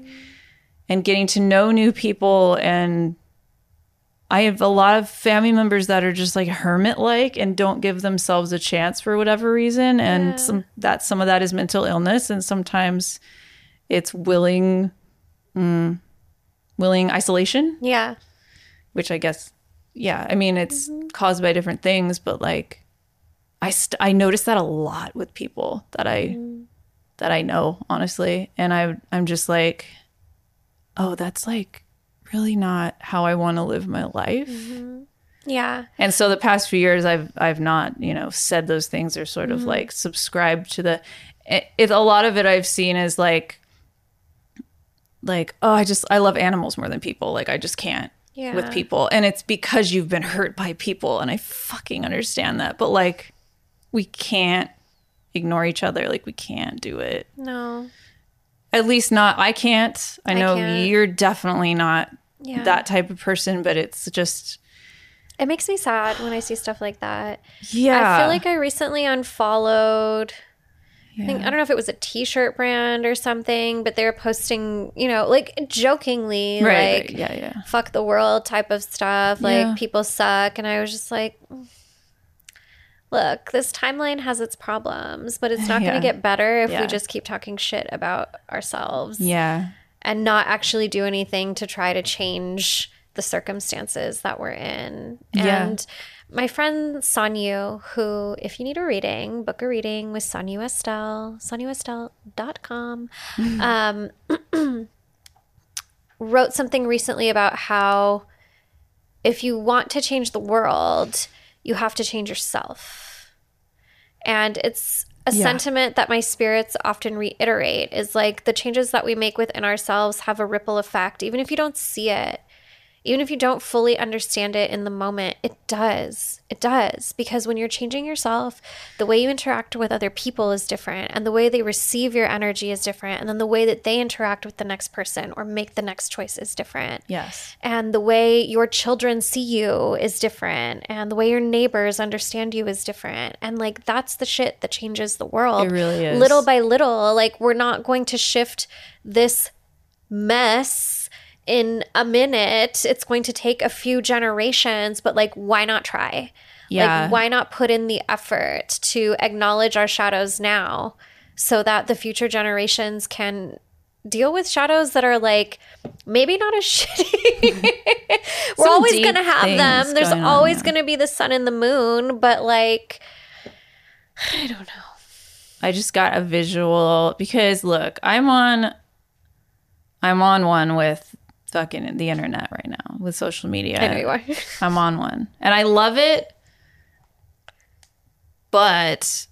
and getting to know new people. And I have a lot of family members that are just like hermit like and don't give themselves a chance for whatever reason. And some that some of that is mental illness. And sometimes it's willing mm, willing isolation, Yeah. which I guess yeah, I mean it's mm-hmm. caused by different things, but like I st- I notice that a lot with people that I mm-hmm. that I know, honestly. And I I'm just like oh, that's like really not how I want to live my life. Mm-hmm. Yeah. And so the past few years, I've I've not you know said those things or sort Mm-hmm. of like subscribed to the. It, it a lot of it I've seen is like, like oh I just I love animals more than people. Like I just can't Yeah. with people, and it's because you've been hurt by people, and I fucking understand that. But like, we can't ignore each other. Like we can't do it. No. At least not. I can't. I know can't. you're definitely not Yeah. that type of person, but it's just It makes me sad when I see stuff like that. yeah. I feel like I recently unfollowed. I think I don't know if it was a T-shirt brand or something, but they were posting, you know, like jokingly, right, like right. yeah, yeah. "fuck the world" type of stuff, like Yeah. people suck, and I was just like, "Look, this timeline has its problems, but it's not going Yeah. to get better if Yeah. we just keep talking shit about ourselves Yeah. and not actually do anything to try to change the circumstances that we're in. Yeah. My friend Sanyu, who, if you need a reading, book a reading with Sanyu Estelle, sanyuestelle.com, um, wrote something recently about how if you want to change the world, you have to change yourself. And it's a Yeah. sentiment that my spirits often reiterate is like the changes that we make within ourselves have a ripple effect, even if you don't see it. Even if you don't fully understand it in the moment, it does. It does. Because when you're changing yourself, the way you interact with other people is different, and the way they receive your energy is different, and then the way that they interact with the next person or make the next choice is different Yes. and the way your children see you is different and the way your neighbors understand you is different and like that's the shit that changes the world It really is. little by little like we're not going to shift this mess in a minute it's going to take a few generations but like why not try Yeah. like why not put in the effort to acknowledge our shadows now so that the future generations can deal with shadows that are like maybe not as shitty. We're Some always going to have them. There's going always going to be the sun and the moon, but like I don't know. I just got a visual because look, I'm on I'm on one with fucking the internet right now with social media. I know you are. I'm on one. And I love it. But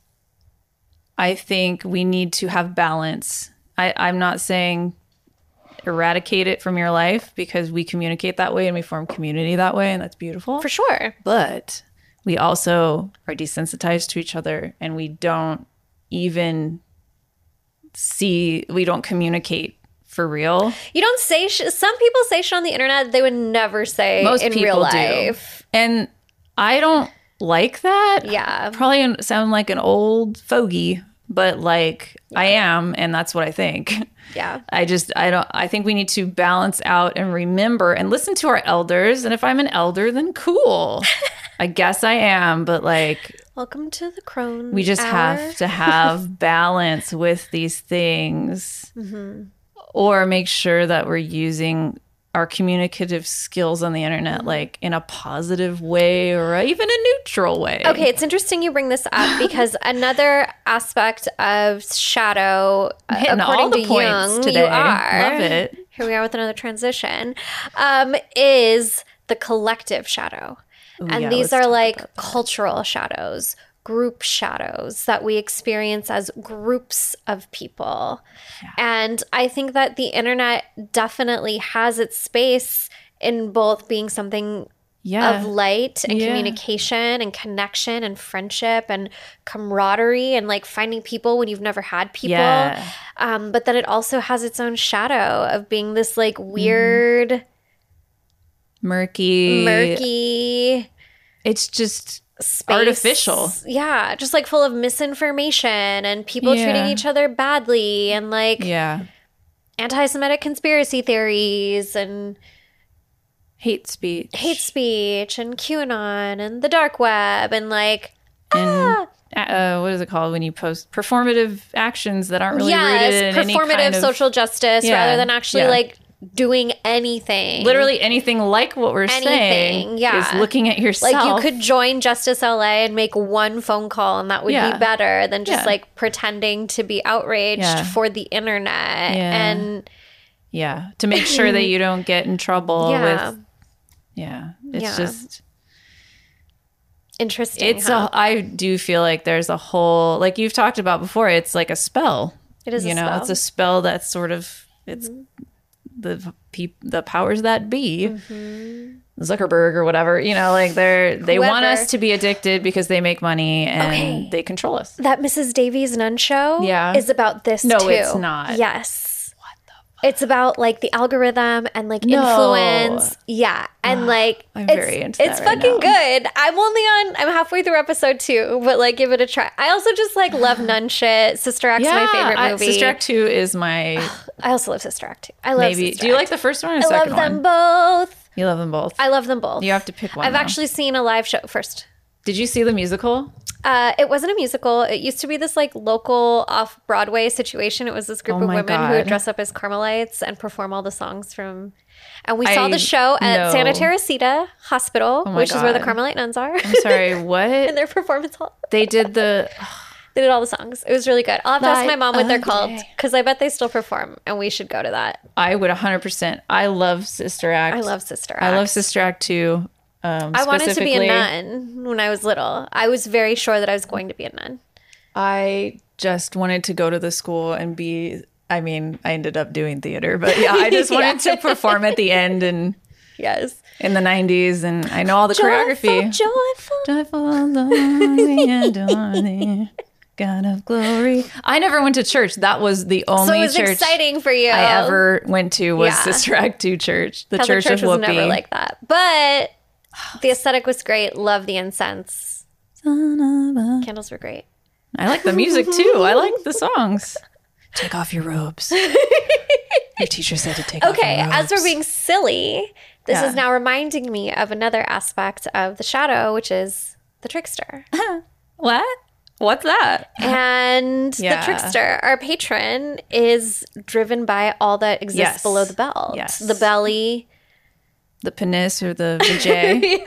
I think we need to have balance. I, I'm not saying eradicate it from your life because we communicate that way and we form community that way, and that's beautiful. For sure. But we also are desensitized to each other and we don't even see, we don't communicate for real. You don't say sh- some people say shit on the internet they would never say Most in people real do. life. And I don't like that. Yeah. Probably sound like an old fogey, but like I am, and that's what I think. Yeah. I just, I don't, I think we need to balance out and remember and listen to our elders. And if I'm an elder, then cool. I guess I am, but like, Welcome to the crone. we just hour. have to have balance with these things mm-hmm. Or make sure that we're using our communicative skills on the internet like in a positive way or even a neutral way Okay, it's interesting you bring this up because another aspect of shadow, uh, Hitting according all the to Jung, today. you are. Love it. Here we are with another transition. Um, is the collective shadow, and yeah, these are like cultural shadows, group shadows that we experience as groups of people. And I think that the internet definitely has its space in both being something Yeah. of light and Yeah. communication and connection and friendship and camaraderie and like finding people when you've never had people. Yeah. Um, but then it also has its own shadow of being this like weird, Murky. murky It's just space. artificial. Yeah. Just like full of misinformation and people Yeah. treating each other badly and like Yeah. anti Semitic conspiracy theories and Hate speech. hate speech and QAnon and the dark web and like and uh, what is it called when you post performative actions that aren't really rooted in yes, any performative kind of social justice Yeah, rather than actually yeah. like doing anything. literally anything like what we're saying Anything, yeah. is looking at yourself like you could join Justice LA and make one phone call and that would Yeah. be better than just Yeah. like pretending to be outraged Yeah. for the internet. And yeah to make sure that you don't get in trouble yeah, with yeah it's just interesting. it's huh? a i do feel like there's a whole like you've talked about before it's like a spell It is a you know spell. Mm-hmm. it's a spell that's sort of it's the peop, the powers that be Mm-hmm. zuckerberg or whatever you know like they're they want us to be addicted because they make money and Okay. they control us that Mrs. Davis Nun show Yeah. is about this No, too. it's not. Yes. It's about like the algorithm and like No. influence. Yeah. And like I'm it's, very into it's right fucking now. good. I'm only on I'm halfway through episode two, but like give it a try. I also just like love nun shit. Sister Act's my favorite I- movie. Sister Act 2 is my I also love Sister Act. I love maybe. Sister Do you Act. like the first one or the I love them one? both. You love them both. I love them both. you have to pick one. I've though. actually seen a live show first. Did you see the musical? Uh, it wasn't a musical. It used to be this like local off Broadway situation. It was this group Oh of women who would dress up as Carmelites and perform all the songs from. And we saw I the show at know. Santa Teresita Hospital, my which is where the Carmelite nuns are, I'm sorry, what? in their performance hall. they did the They did all the songs. It was really good. I'll have to ask my mom what they're called because I bet they still perform, and we should go to that. I would 100%. I love Sister Act. I love Sister Act. I love Sister Act 2. Um, I wanted to be a nun when I was little. I was very sure that I was going to be a nun. I just wanted to go to the school and be I mean, I ended up doing theater, but yeah, I just wanted to perform at the end and Yes. in the 90s and I know all the choreography. Joyful, joyful. Joyful, lonely, and adorning, God of glory. I never went to church. That was the only So it was church exciting for you. I ever went to was Yeah. Sister Act 2 church, the Catholic church, church of was Whoopi. never like that. But the aesthetic was great. Love the incense. Candles were great. I like the music too. I like the songs. Take off your robes. your teacher said to take off Okay, as we're being silly, this Yeah. is now reminding me of another aspect of the shadow, which is the trickster. What? What's that? and Yeah. the trickster, our patron, is driven by all that exists Yes. below the belt. Yes. The belly, The penis or the vajay,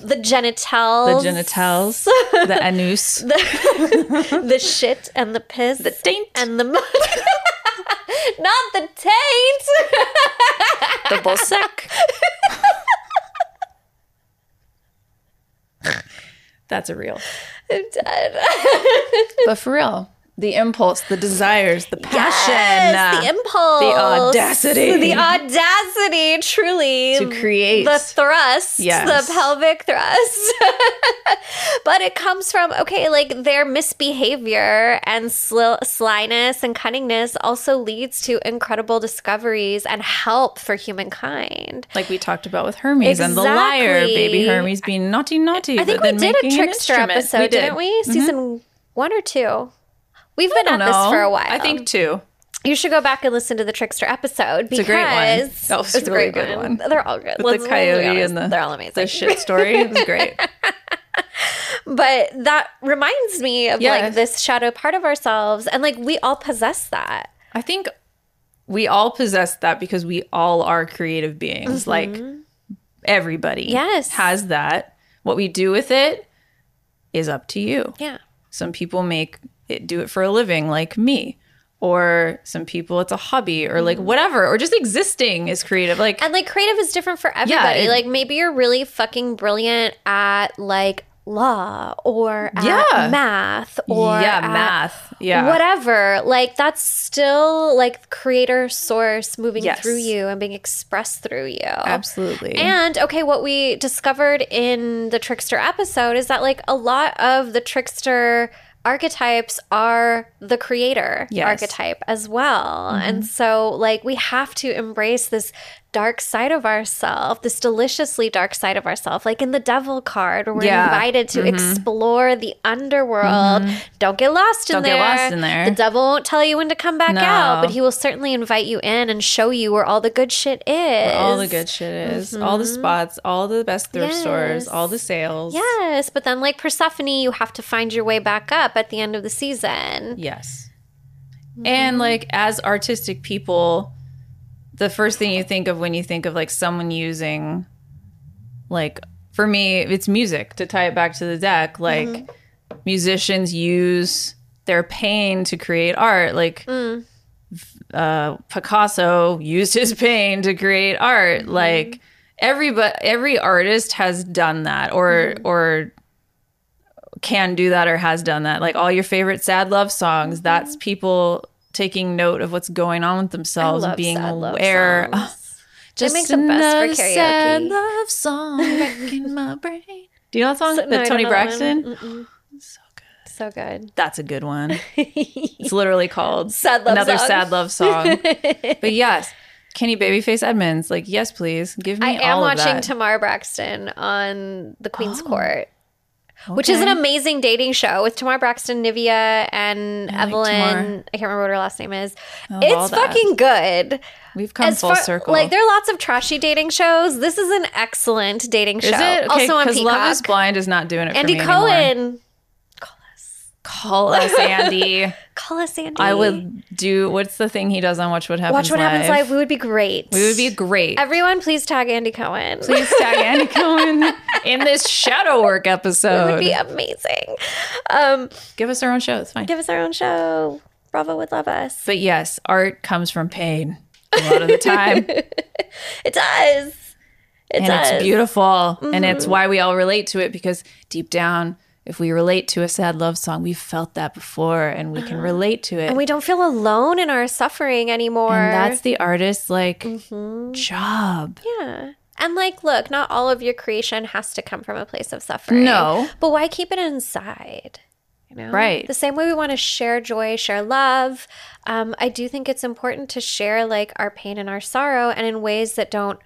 the genitals, the genitals, the anus, the shit and the piss. the taint, and the mud. Not the taint. the bolsec. That's a real. I'm dead. But for real, the impulse, the desires, the passion, Yes, the impulse, the audacity. the audacity, truly To create. the thrust, Yes. the pelvic thrust. but it comes from okay, like their misbehavior and sl- slyness and cunningness also leads to incredible discoveries and help for humankind. like we talked about with Hermes and the liar, baby Hermes being naughty, naughty. I think but we did a trickster episode, We did. didn't we? Mm-hmm. Season one or two. We've been at No, this for a while. I think two. You should go back and listen to the Trickster episode because a great one. That was it's a really good one. They're all good. With Let's- the coyote and the they're all amazing. the shit story. It was great. But that reminds me of like this shadow part of ourselves, and like we all possess that. I think we all possess that because we all are creative beings. Like everybody Mm-hmm. Yes. has that. What we do with it is up to you. Yeah. Some people make it do it for a living, like me. Or some people it's a hobby or like mm. whatever, or just existing is creative. Like And like creative is different for everybody. it- like maybe you're really fucking brilliant at like law or at Yeah. math or yeah, at math. Yeah. whatever like that's still like creator source moving Yes. through you and being expressed through you Absolutely. and okay what we discovered in the trickster episode is that like a lot of the trickster archetypes are the creator Yes. Mm-hmm. archetype as well and so like we have to embrace this dark side of ourself this deliciously dark side of ourself like in the devil card where we're Yeah. Mm-hmm. invited to mm-hmm. explore the underworld mm-hmm. don't get lost in Don't there get lost in there. the devil won't tell you when to come back No. out but he will certainly invite you in and show you where all the good shit is all the good shit is all the mm-hmm. spots, all the best thrift stores, all the sales. Yes, but then like Persephone, you have to find your way back up at the end of the season. Yes. And like as artistic people, the first thing you think of when you think of like someone using like for me, it's music to tie it back to the deck. Like mm-hmm. musicians use their pain to create art. Like mm. uh, Picasso used his pain to create art. Mm-hmm. Like every but every artist has done that or mm-hmm. or can do that or has done that. Like all your favorite sad love songs, that's people taking note of what's going on with themselves, love being aware. Just make the best for another karaoke. sad love song back in my brain. Do you know that song? So- no, that Toni know that one. Braxton. So good. That's a good one. it's literally called Sad love another song. sad love song. but yes, Kenny Babyface Edmonds, like yes, please give me I am watching. Tamar Braxton on the Queen's oh. Court. Which is an amazing dating show with Tamar Braxton, Nivea, and I Evelyn. Tamar. I can't remember what her last name is. Oh, all It's fucking good. We've come full far- circle. Like there are lots of trashy dating shows. This is an excellent dating show. is it okay? also on Peacock. Love Is Blind is not doing it. Andy for me anymore. Call us, Andy. Call us Andy. I would do. What's the thing he does on Watch What Happens? watch what happens live. We would be great. We would be great. Everyone, please tag Andy Cohen. Please tag Andy Cohen in this shadow work episode. It would be amazing. Um, Give us our own show. It's fine. give us our own show. Bravo would love us. But yes, art comes from pain a lot of the time. It does. It and does. it's beautiful and it's why we all relate to it because deep down if we relate to a sad love song we've felt that before and we can relate to it And we don't feel alone in our suffering anymore. and that's the artist's like job yeah. And like, look, not all of your creation has to come from a place of suffering. No. But why keep it inside? You know? Right. The same way we want to share joy, share love. Um, I do think it's important to share like our pain and our sorrow and in ways that don't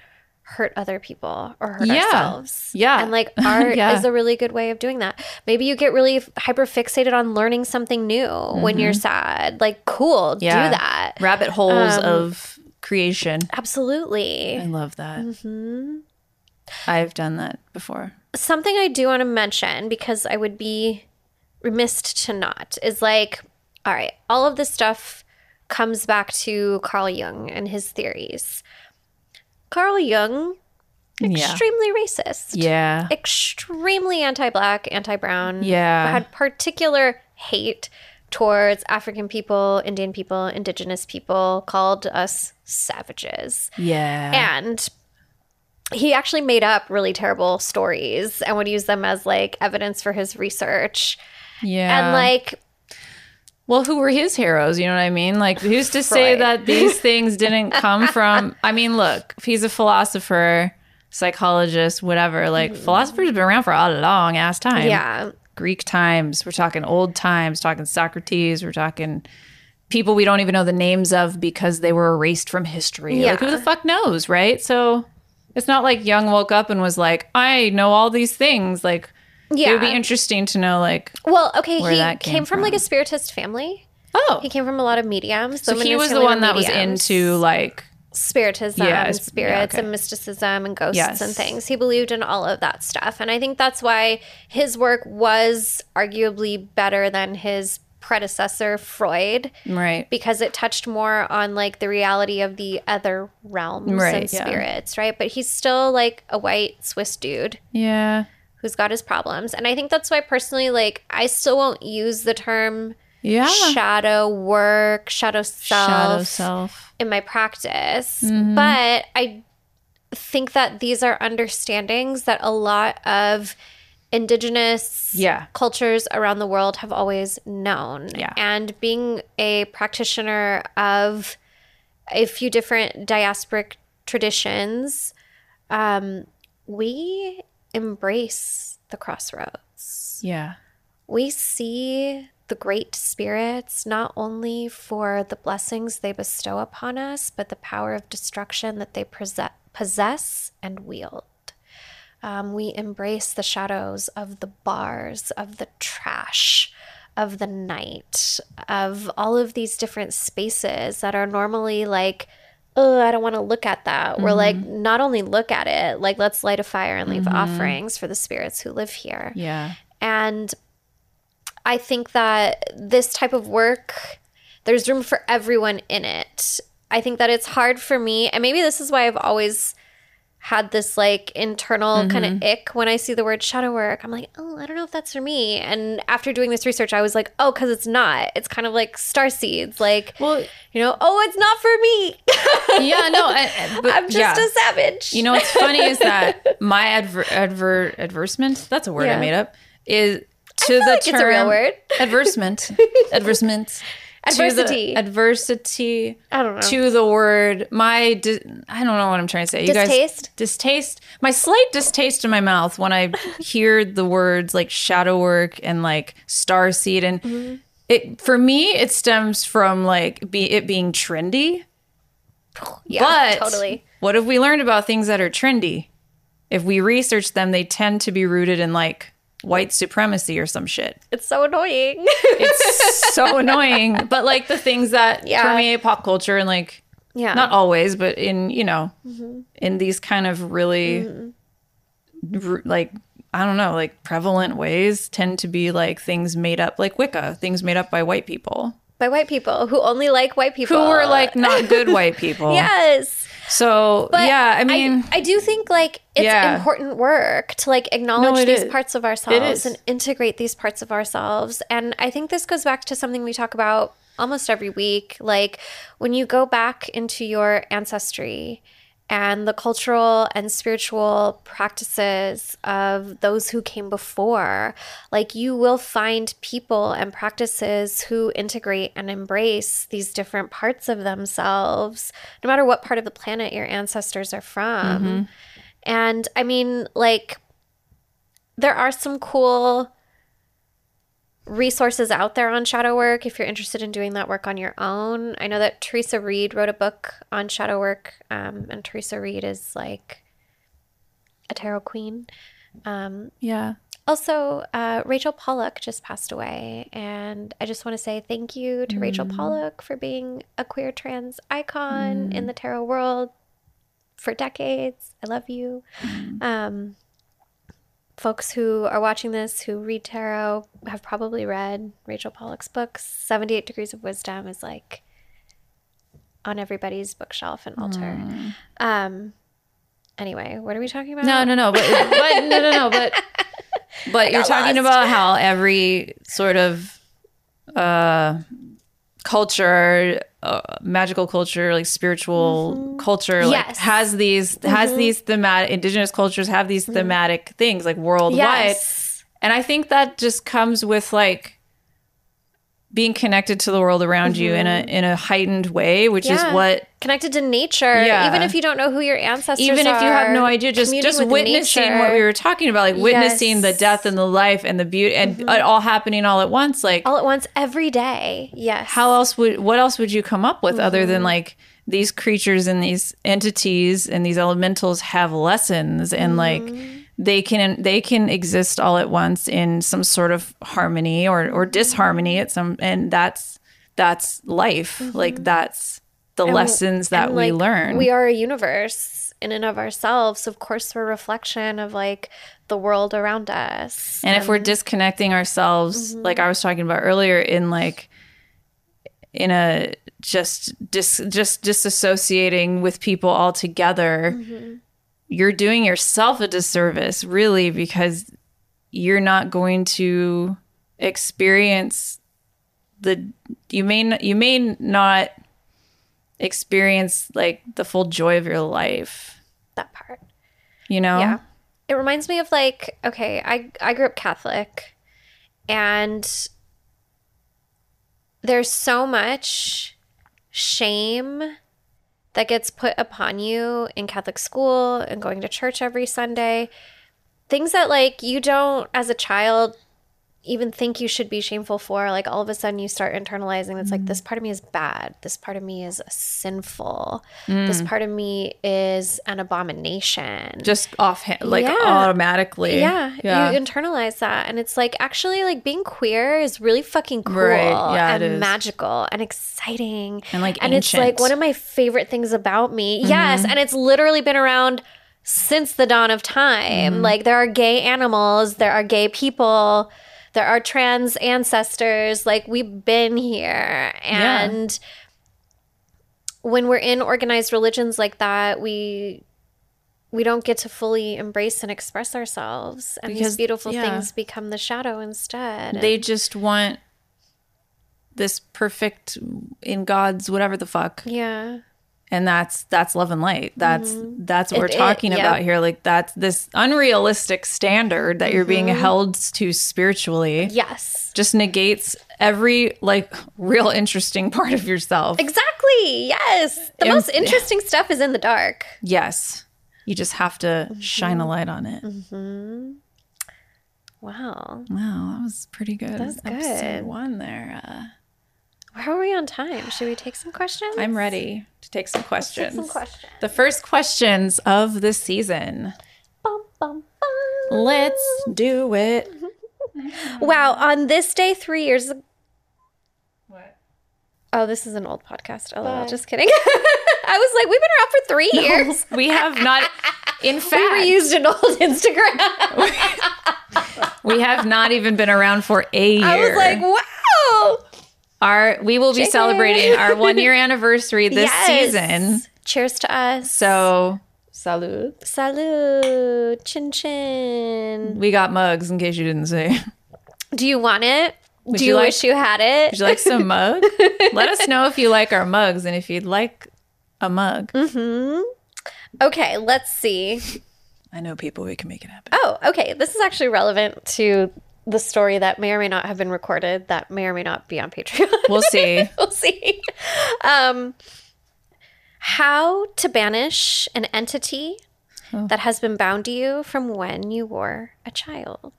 hurt other people or hurt Yeah. ourselves. Yeah. And like art Yeah. is a really good way of doing that. Maybe you get really hyper fixated on learning something new when you're sad. Like, cool, Mm-hmm. yeah do that. rabbit holes Um, of creation Absolutely. i love that Mm-hmm. i've done that before something I do want to mention because I would be remiss to not is like, all right, all of this stuff comes back to Carl Jung and his theories. Carl Jung, yeah extremely racist, yeah extremely anti-black, anti-brown. Yeah. had particular hate towards African people, Indian people, indigenous people, called us savages. yeah And he actually made up really terrible stories and would use them as like evidence for his research. yeah And like, Well, who were his heroes? You know what I mean? Like, who's to say that these things didn't come from? I mean, look, if he's a philosopher, psychologist, whatever, like, hmm. philosophers have been around for a long ass time. Yeah, Greek times, we're talking old times, talking Socrates, we're talking people we don't even know the names of because they were erased from history. Like, who the fuck knows, right? So it's not like Jung woke up and was like, I know all these things. Like, it would be interesting to know, like, well, okay, he came, came from, like a spiritist family. oh. He came from a lot of mediums. so Women he was the one that was into, like, spiritism Yeah, and spirits yeah, okay. and mysticism and ghosts Yes. and things. He believed in all of that stuff. And I think that's why his work was arguably better than his predecessor, Freud. right. because it touched more on like the reality of the other realms Right, and yeah. spirits, right? But he's still like a white Swiss dude Yeah. Who's got his problems. And I think that's why personally like I still won't use the term Yeah. shadow work, shadow self Shadow self. in my practice. Mm-hmm. But I think that these are understandings that a lot of indigenous Yeah. cultures around the world have always known. Yeah. And being a practitioner of a few different diasporic traditions, um, we embrace the crossroads. Yeah. We see the great spirits not only for the blessings they bestow upon us, but the power of destruction that they possess, possess and wield. Um, we embrace the shadows of the bars, of the trash, of the night, of all of these different spaces that are normally like, oh, I don't want to look at that. We're like, mm-hmm. not only look at it, like, let's light a fire and leave mm-hmm. offerings for the spirits who live here. Yeah. And I think that this type of work, there's room for everyone in it. I think that it's hard for me, and maybe this is why I've always had this like internal kind of mm-hmm. ick when I see the word shadow work. I'm like, oh, I don't know if that's for me. And after doing this research, I was like, oh, because it's not. It's kind of like star seeds. Like, Well, you know, oh, it's not for me. yeah, no, I, I'm just yeah. a savage. You know what's funny is that my adver- adver- adversement, that's a word Yeah. I made up, is to the like term it's a real word. adversement. adversement. Adversity. Adversity. I don't know. To the word my di- I don't know what I'm trying to say. You Distaste? guys distaste. My slight distaste in my mouth when I hear the words like shadow work and like star seed and Mm-hmm. it for me it stems from like be it being trendy. yeah, But totally. what have we learned about things that are trendy? If we research them, they tend to be rooted in like white supremacy or some shit. It's so annoying. It's so annoying. But like the things that Yeah. permeate pop culture and like yeah. not always, but in you know, Mm-hmm. in these kind of really r- like I don't know, like prevalent ways tend to be like things made up, like Wicca, things made up by white people by white people who only like white people. who were like not good white people. yes. So But yeah, I mean, I, do think like it's Yeah. important work to like acknowledge No, these is. parts of ourselves and integrate these parts of ourselves. And I think this goes back to something we talk about almost every week. Like when you go back into your ancestry and the cultural and spiritual practices of those who came before, like you will find people and practices who integrate and embrace these different parts of themselves, no matter what part of the planet your ancestors are from. Mm-hmm. And I mean, like, there are some cool resources out there on shadow work if you're interested in doing that work on your own. I know that Theresa Reed wrote a book on shadow work, um, and Theresa Reed is like a tarot queen. Um, yeah. also, uh, Rachel Pollack just passed away, and I just want to say thank you to Rachel Pollack for being a queer trans icon in the tarot world for decades. I love you. Um, folks who are watching this who read tarot have probably read Rachel Pollack's books. 78 Degrees of Wisdom is like on everybody's bookshelf and altar. Um, anyway, what are we talking about? No, no, no, but, but no, no, no, but but you're talking lost. about how every sort of uh culture, uh, magical culture, like spiritual mm-hmm. culture, like Yes. has these has mm-hmm. these thematic indigenous cultures have these mm-hmm. thematic things like worldwide. Yes. And I think that just comes with like being connected to the world around you in a in a heightened way, which Yeah. is what connected to nature Yeah. even if you don't know who your ancestors are. even if you have no idea just just witnessing nature. what we were talking about like witnessing the Yes. Mm-hmm. death and the life and the beauty and it all happening all at once like all at once every day yes how else would what else would you come up with other Mm-hmm. than like these creatures and these entities and these elementals have lessons and like Mm-hmm. They can they can exist all at once in some sort of harmony or or disharmony at some and that's that's life like that's the lessons that Mm-hmm. And, we like, learn we are a universe in and of ourselves of course we're a reflection of like the world around us And if we're disconnecting ourselves, Mm-hmm. like I was talking about earlier, in like in a just dis just disassociating with people altogether, Mm-hmm. You're doing yourself a disservice, really, because you're not going to experience the you may you may not experience like the full joy of your life. That part. You know? Yeah. it reminds me of like okay, I I grew up Catholic and there's so much shame that gets put upon you in Catholic school and going to church every Sunday. Things that like you don't as a child even think you should be shameful for like all of a sudden you start internalizing that's like this part of me is bad this part of me is sinful this part of me is an abomination Just offhand, like Yeah. automatically. yeah, Yeah. you internalize that and it's like actually like being queer is really fucking cool Right. Yeah, and magical and exciting And, like, and it's like. Mm-hmm. one of my favorite things about me yes and it's literally been around since the dawn of time Mm-hmm. like there are gay animals there are gay people there are trans ancestors like we've been here Yeah. and when we're in organized religions like that we we don't get to fully embrace and express ourselves and Because- these beautiful yeah. things become the shadow instead They just want this perfect in God's whatever the fuck. yeah and that's that's love and light. That's mm-hmm. that's what we're It- it- talking yeah. about here. Like that's this unrealistic standard that you're being mm-hmm. held to spiritually yes. just negates every like real interesting part of yourself. Exactly. Yes. The Im- most interesting stuff is in the dark. Yes. You just have to mm-hmm. shine a light on it. Wow. Wow. That was pretty good. That's good. one there uh, how are we on time? Should we take some questions? I'm ready to take some questions Take some questions. the first questions of the season. Bum, bum, bum. let's do it. Wow on this day three years ago what? Oh this is an old podcast. Oh just kidding. I was like we've been around for three years. we have not. In fact, we used an old instagram. We have not even been around for a year. i was like wow our we will be JK. celebrating our one year anniversary this Yes. season. cheers to us So salud. salud chin chin We got mugs in case you didn't see. do you want it do you you, like- wish you had it Would you like some mug? Let us know if you like our mugs and if you'd like a mug. Mm-hmm. okay let's see I know people we can make it happen. Oh, okay. This is actually relevant to the story that may or may not have been recorded, that may or may not be on Patreon. We'll see. we'll see. Um, how to banish an entity that has been bound to you from when you were a child.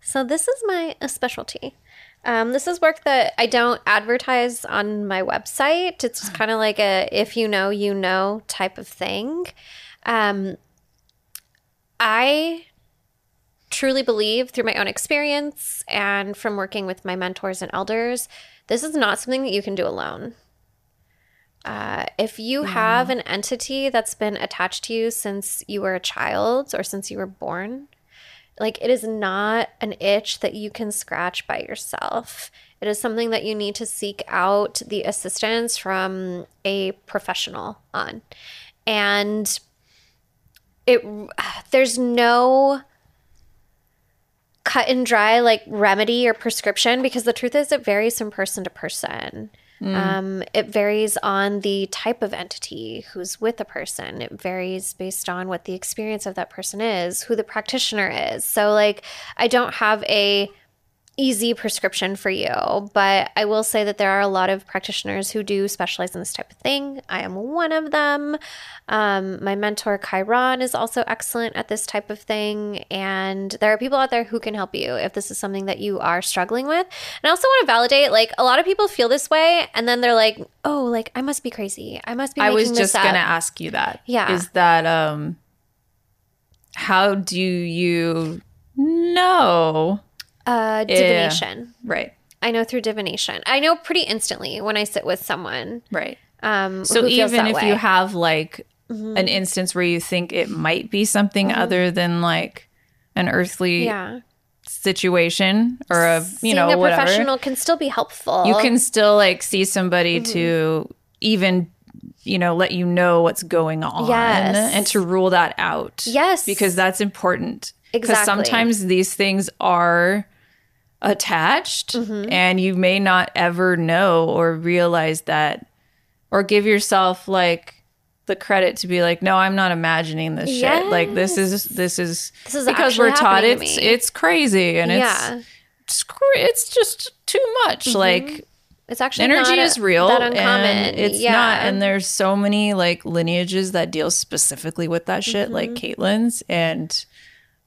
So, this is my specialty. Um, this is work that I don't advertise on my website. It's kind of like a if you know, you know type of thing. Um, I truly believe through my own experience and from working with my mentors and elders, this is not something that you can do alone. Uh, if you have an entity that's been attached to you since you were a child or since you were born, like it is not an itch that you can scratch by yourself. It is something that you need to seek out the assistance from a professional on. And it there's no cut and dry like remedy or prescription because the truth is it varies from person to person. Um, it varies on the type of entity who's with the person. It varies based on what the experience of that person is, who the practitioner is. So, like, I don't have a easy prescription for you, but I will say that there are a lot of practitioners who do specialize in this type of thing. I am one of them. Um, my mentor, Chiron, is also excellent at this type of thing. And there are people out there who can help you if this is something that you are struggling with. And I also want to validate like, a lot of people feel this way, and then they're like, oh, like, I must be crazy. I must be I was just gonna ask you that. Yeah. Is that um how do you know? Uh, divination. Right. I know through divination. I know pretty instantly when I sit with someone. Right. Um, So even if way. Mm-hmm. you have like an instance where you think it might be something other than like an earthly yeah, situation or a you seeing know a whatever, professional can still be helpful. you can still like see somebody Mm-hmm. to even you know let you know what's going on Yes. and to rule that out. Yes. because that's important. Because Exactly. sometimes these things are attached Mm-hmm. and you may not ever know or realize that or give yourself like the credit to be like, no, I'm not imagining this shit. Like this is this is This is because we're taught it's it's crazy and Yeah. it's it's just too much. Like It's actually energy Mm-hmm. not is real that uncommon. and it's yeah. not and there's so many like lineages that deal specifically with that shit like Kaitlyn's and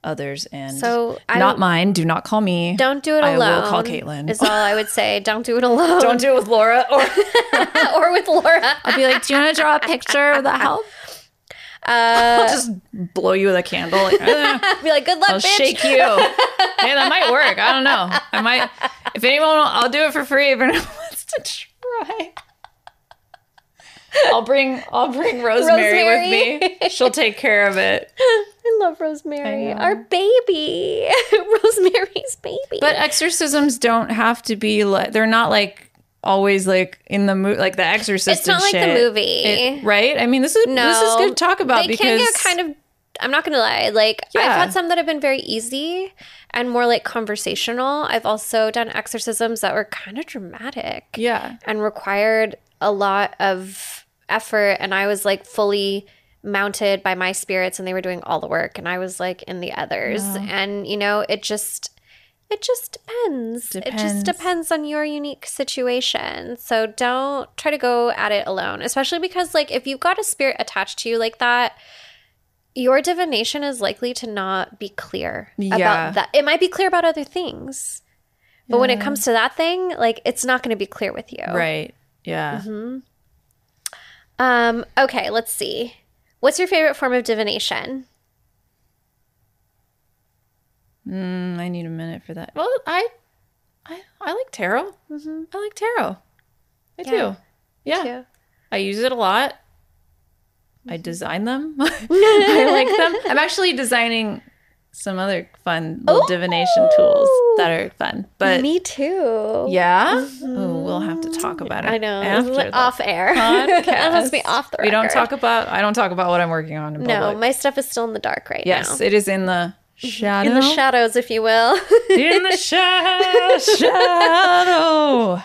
others and. So, I not mine do not call me don't do it I alone. will call Kaitlyn Is all I would say. Don't do it alone. don't do it with Laura or or with Laura. I'll be like do you want to draw a picture of the help I'll just blow you with a candle like, eh, Be like, good luck, I'll bitch. shake you hey that might work I don't know I might if anyone I'll do it for free if anyone wants to try I'll bring I'll bring Rosemary, Rosemary. with me. She'll take care of it. I love Rosemary, I our baby, Rosemary's baby. But exorcisms don't have to be like they're not like always like in the movie like the Exorcist. It's not like the movie. It- right? I mean, this is no, this is good to talk about they because can get kind of. I'm not gonna lie. Like I've had some that have been very easy and more like conversational. I've also done exorcisms that were kind of dramatic. yeah, and required a lot of effort and i was like fully mounted by my spirits and they were doing all the work and i was like in the others and you know it just it just depends. It just depends on your unique situation. So don't try to go at it alone, especially because like if you've got a spirit attached to you like that, your divination is likely to not be clear Yeah. about that. It might be clear about other things. But when it comes to that thing, like it's not going to be clear with you. right. Yeah. Mm-hmm. Um okay, let's see. What's your favorite form of divination? Mm, I need a minute for that. Well, I, I, I like tarot. I like tarot. I Yeah. do. Yeah, Too. I use it a lot. I design them. I like them. I'm actually designing some other fun little divination tools that are fun. But Me too. yeah, Ooh, we'll have to talk about it. I know. after off air. podcast. has to be off the Record. We don't talk about. I don't talk about what I'm working on in No, my stuff is still in the dark right yes, now. it is in the shadow. In the shadows, if you will. in the shadow. shadow.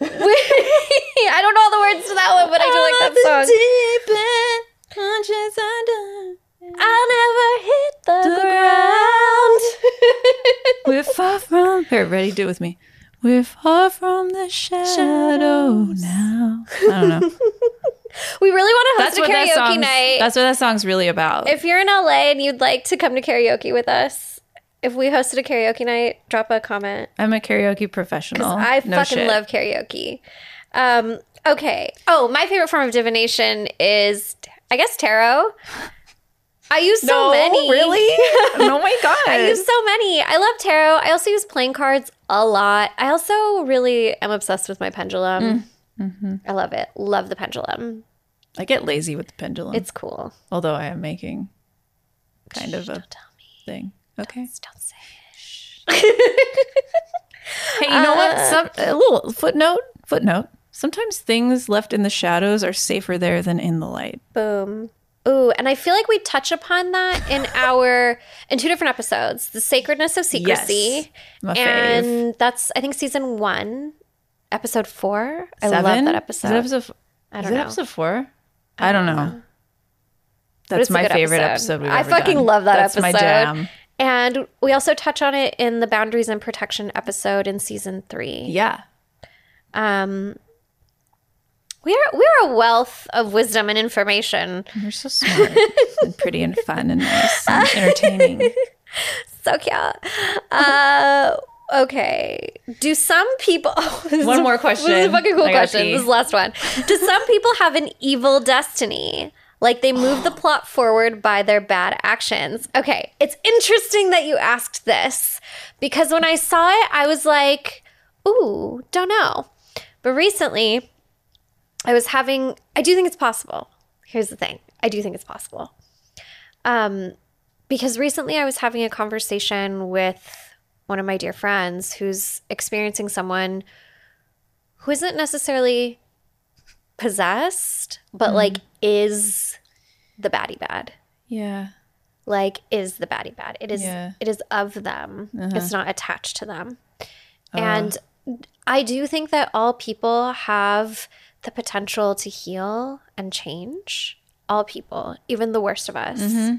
I don't know all the words to that one, but I do like that song. I'll never hit the, ground. We're far from. Here, ready? Do it with me. We're far from the shadow now. I don't know. we really want to host That's a what that karaoke song's. night. That's what that song's really about. if you're in LA and you'd like to come to karaoke with us, if we hosted a karaoke night, drop a comment. I'm a karaoke professional. I No fucking shit. love karaoke. Um, okay. Oh, my favorite form of divination is, I guess, tarot. I use so No, many. really? oh my god! I use so many. I love tarot. I also use playing cards a lot. I also really am obsessed with my pendulum. I love it. Love the pendulum. I get lazy with the pendulum. It's cool. although I am making kind of a Don't thing. Okay. Don't say it. Hey, you know Uh, what? Some a little footnote. Footnote. Sometimes things left in the shadows are safer there than in the light. Boom. Ooh, and I feel like we touch upon that in our in two different episodes. The sacredness of secrecy. Fave. and that's I think season one, episode four. I love that that Is episode. episode? f- I don't know. episode four? I don't know. That's my favorite episode. we've I fucking done. love that That's episode. my jam. And we also touch on it in the boundaries and protection episode in season three. Yeah. Um, we are we're a wealth of wisdom and information. You're so smart and pretty and fun and nice and entertaining. So cute. Uh, okay. Do some people? Oh, this One a- more question. This is a fucking cool I question. pee. This is the last one. Do some people have an evil destiny? Like they move the plot forward by their bad actions. Okay, it's interesting that you asked this because when I saw it, I was like, "Ooh, don't know." But recently, I was having. I do think it's possible. Here's the thing. I do think it's possible. Um, because recently I was having a conversation with one of my dear friends who's experiencing someone who isn't necessarily possessed, but mm-hmm. like is the baddie bad. Yeah. Like is the baddie bad. It is Yeah. it is of them. It's uh-huh. not attached to them. Uh-huh. And I do think that all people have the potential to heal and change. all people, even the worst of us. Mm-hmm.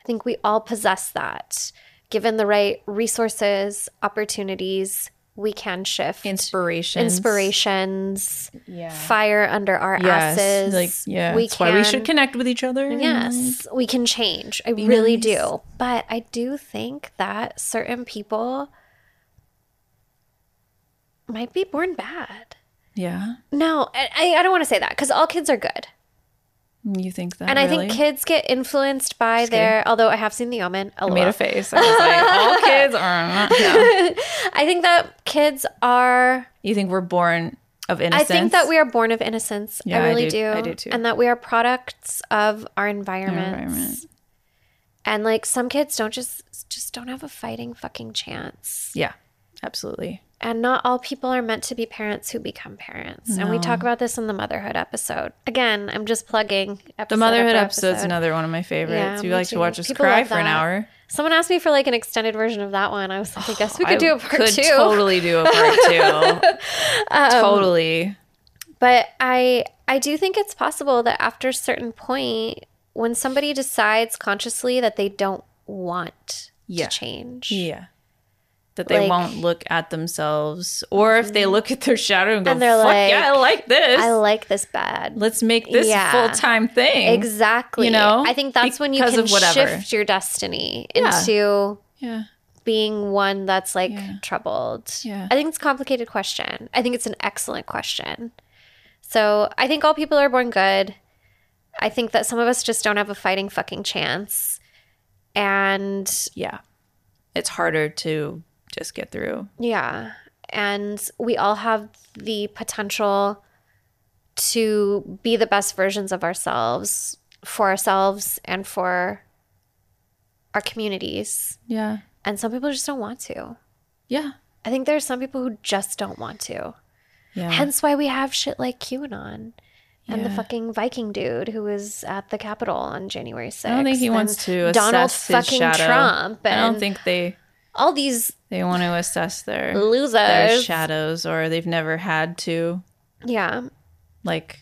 I think we all possess that. Given the right resources, opportunities, we can shift Inspiration. inspirations, Yeah. fire under our Yes. asses. Like, yeah. we that's why we should connect with each other. Yes, we can change. I really nice. do. But I do think that certain people might be born bad. Yeah. No, I, I- I don't want to say that because all kids are good. You think that? And I think kids get influenced by their, although I have seen The Omen. I made a face. I was like, all kids are not. Yeah. I think that kids are, You think we're born of innocence? I think that we are born of innocence. Yeah, I I really do- do. I do too. And that we are products of our Our environment. And like some kids don't just, just don't have a fighting fucking chance. Yeah, absolutely. And not all people are meant to be parents who become parents. And we talk about this in the motherhood episode. Again, I'm just plugging The motherhood episode. episode's another one of my favorites. Yeah, you like to watch us People cry for an hour. Someone asked me for like an extended version of that one. I was like, I guess we could do a part could two. totally do a part two. Um, totally. But I I do think it's possible that after a certain point, when somebody decides consciously that they don't want Yeah. to change, Yeah. That they Like- won't look at themselves, or if they mm-hmm. look at their shadow and go, And they're "Fuck like, yeah, I like this. I like this bad. Let's make this Yeah. full time thing." Exactly. You know, I think that's when you can shift your destiny Yeah. into Yeah. being one that's like Yeah. troubled. Yeah. I think it's a complicated question. I think it's an excellent question. So I think all people are born good. I think that some of us just don't have a fighting fucking chance. And Yeah. It's harder to just get through. yeah, and we all have the potential to be the best versions of ourselves for ourselves and for our communities. Yeah. And some people just don't want to. Yeah. I think there are some people who just don't want to. Yeah. Hence why we have shit like QAnon and the fucking Viking dude who was at the Capitol on January 6th. I don't think he wants to Donald fucking. Trump I don't think they all these they want to assess their their shadows, or they've never had to. yeah. Like,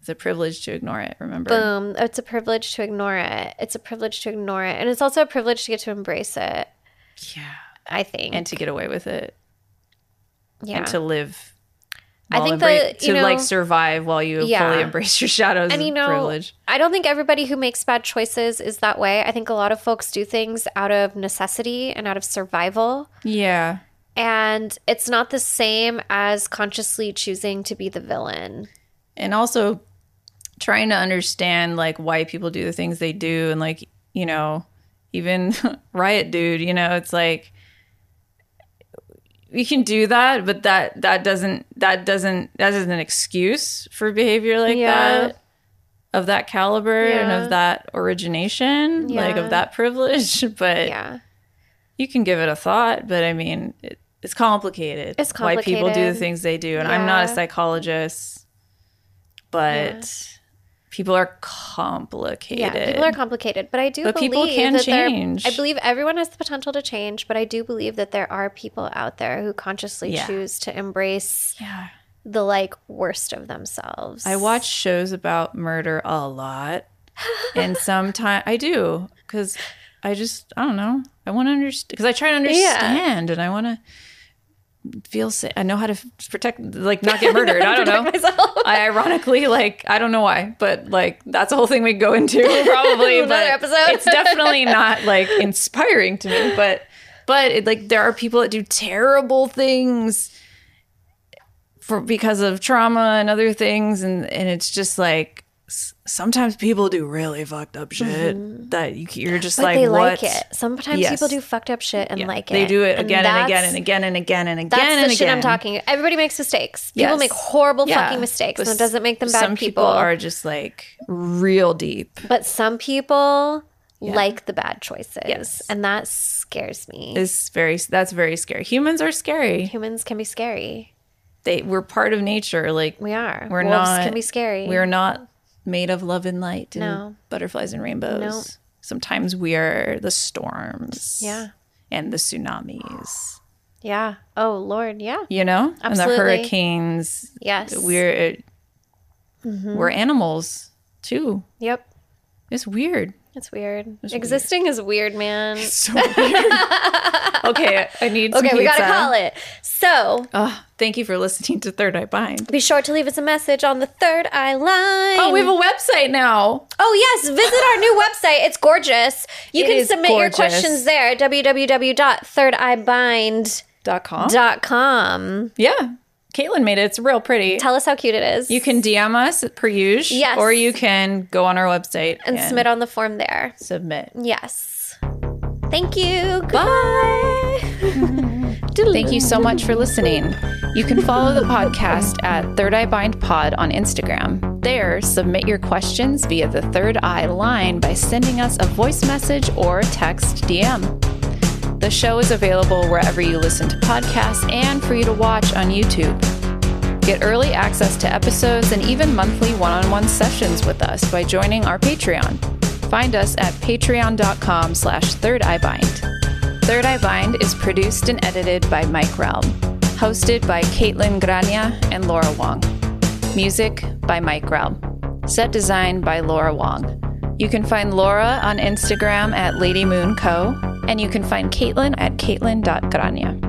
it's a privilege to ignore it. Remember? Boom. It's a privilege to ignore it. It's a privilege to ignore it. And it's also a privilege to get to embrace it, Yeah. I think. And to get away with it, yeah. and to live. I think that, to know- like survive while you Yeah. fully embrace your shadows and you know, privilege. I don't think everybody who makes bad choices is that way. I think a lot of folks do things out of necessity and out of survival. Yeah. And it's not the same as consciously choosing to be the villain. and also trying to understand like why people do the things they do and like you know even riot dude you know it's like we can do that but that that doesn't that doesn't that isn't an excuse for behavior like Yeah. that of that caliber and of that origination like of that privilege but Yeah. you can give it a thought but i mean it, it's complicated. It's why people do the things they do and i'm not a psychologist but people are complicated Yeah, people are complicated, but I do But believe people can that change. I believe everyone has the potential to change, but I do believe that there are people out there who consciously Yeah. choose to embrace yeah the like worst of themselves. i watch shows about murder a lot and sometimes i do because i just i don't know i want to understand because i try to understand and i want to feel safe i know how to protect like not get murdered i don't know I ironically like I don't know why, but like that's a whole thing we go into probably. Another but episode. it's definitely not like inspiring to me. But but it, like there are people that do terrible things for because of trauma and other things, and and it's just like sometimes people do really fucked up shit that you, you're just Mm-hmm. but like they what like it. Sometimes Yes. people do fucked up shit and Yeah, like it. they do it again and, again and again and again and again That's and the shit I'm talking. Everybody makes mistakes. People Yes. make horrible Yeah. fucking mistakes, and it doesn't make them bad people. some people. are just like real deep. but some people like the bad choices, Yes. and that scares me. Is very that's very scary. Humans are scary. Humans can be scary. They we're part of nature. Like We are. we're Wolves not can be scary. We're not made of love and light and No. butterflies and rainbows. No. Sometimes we are the storms. Yeah. And the tsunamis. Yeah. Oh Lord. Yeah. You know? And the hurricanes. Yes. We're mm-hmm. we're animals. too. Yep. It's weird. It's weird. Existing is weird, man. So weird. okay, I need Okay, we gotta call it. So Oh, thank you for listening to Third Eye Bind. be sure to leave us a message on the third eye line. Oh, we have a website now. Oh yes, visit our new website. It's gorgeous. You It can submit your questions there. www.thirdeyebind.com. Dot com. Yeah. Kaitlyn made it. It's real pretty. Tell us how cute it is. You can DM us per usual. Yes. Or you can go on our website and submit on the form there. submit. Yes. Thank you. Goodbye. Thank you so much for listening. You can follow the podcast at Third Eye Bind Pod on Instagram. There, submit your questions via the Third Eye line by sending us a voice message or text DM. The show is available wherever you listen to podcasts and for you to watch on YouTube. Get early access to episodes and even monthly one-on-one sessions with us by joining our Patreon. Find us at patreon.com slash Third Eye Bind. Third Eye Bind is produced and edited by Mike Realm. Hosted by Kaitlyn Grania and Laura Wong. Music by Mike Realm. Set design by Laura Wong. You can find Laura on Instagram at Lady Moon Co. And you can find Kaitlyn at caitlin.grania.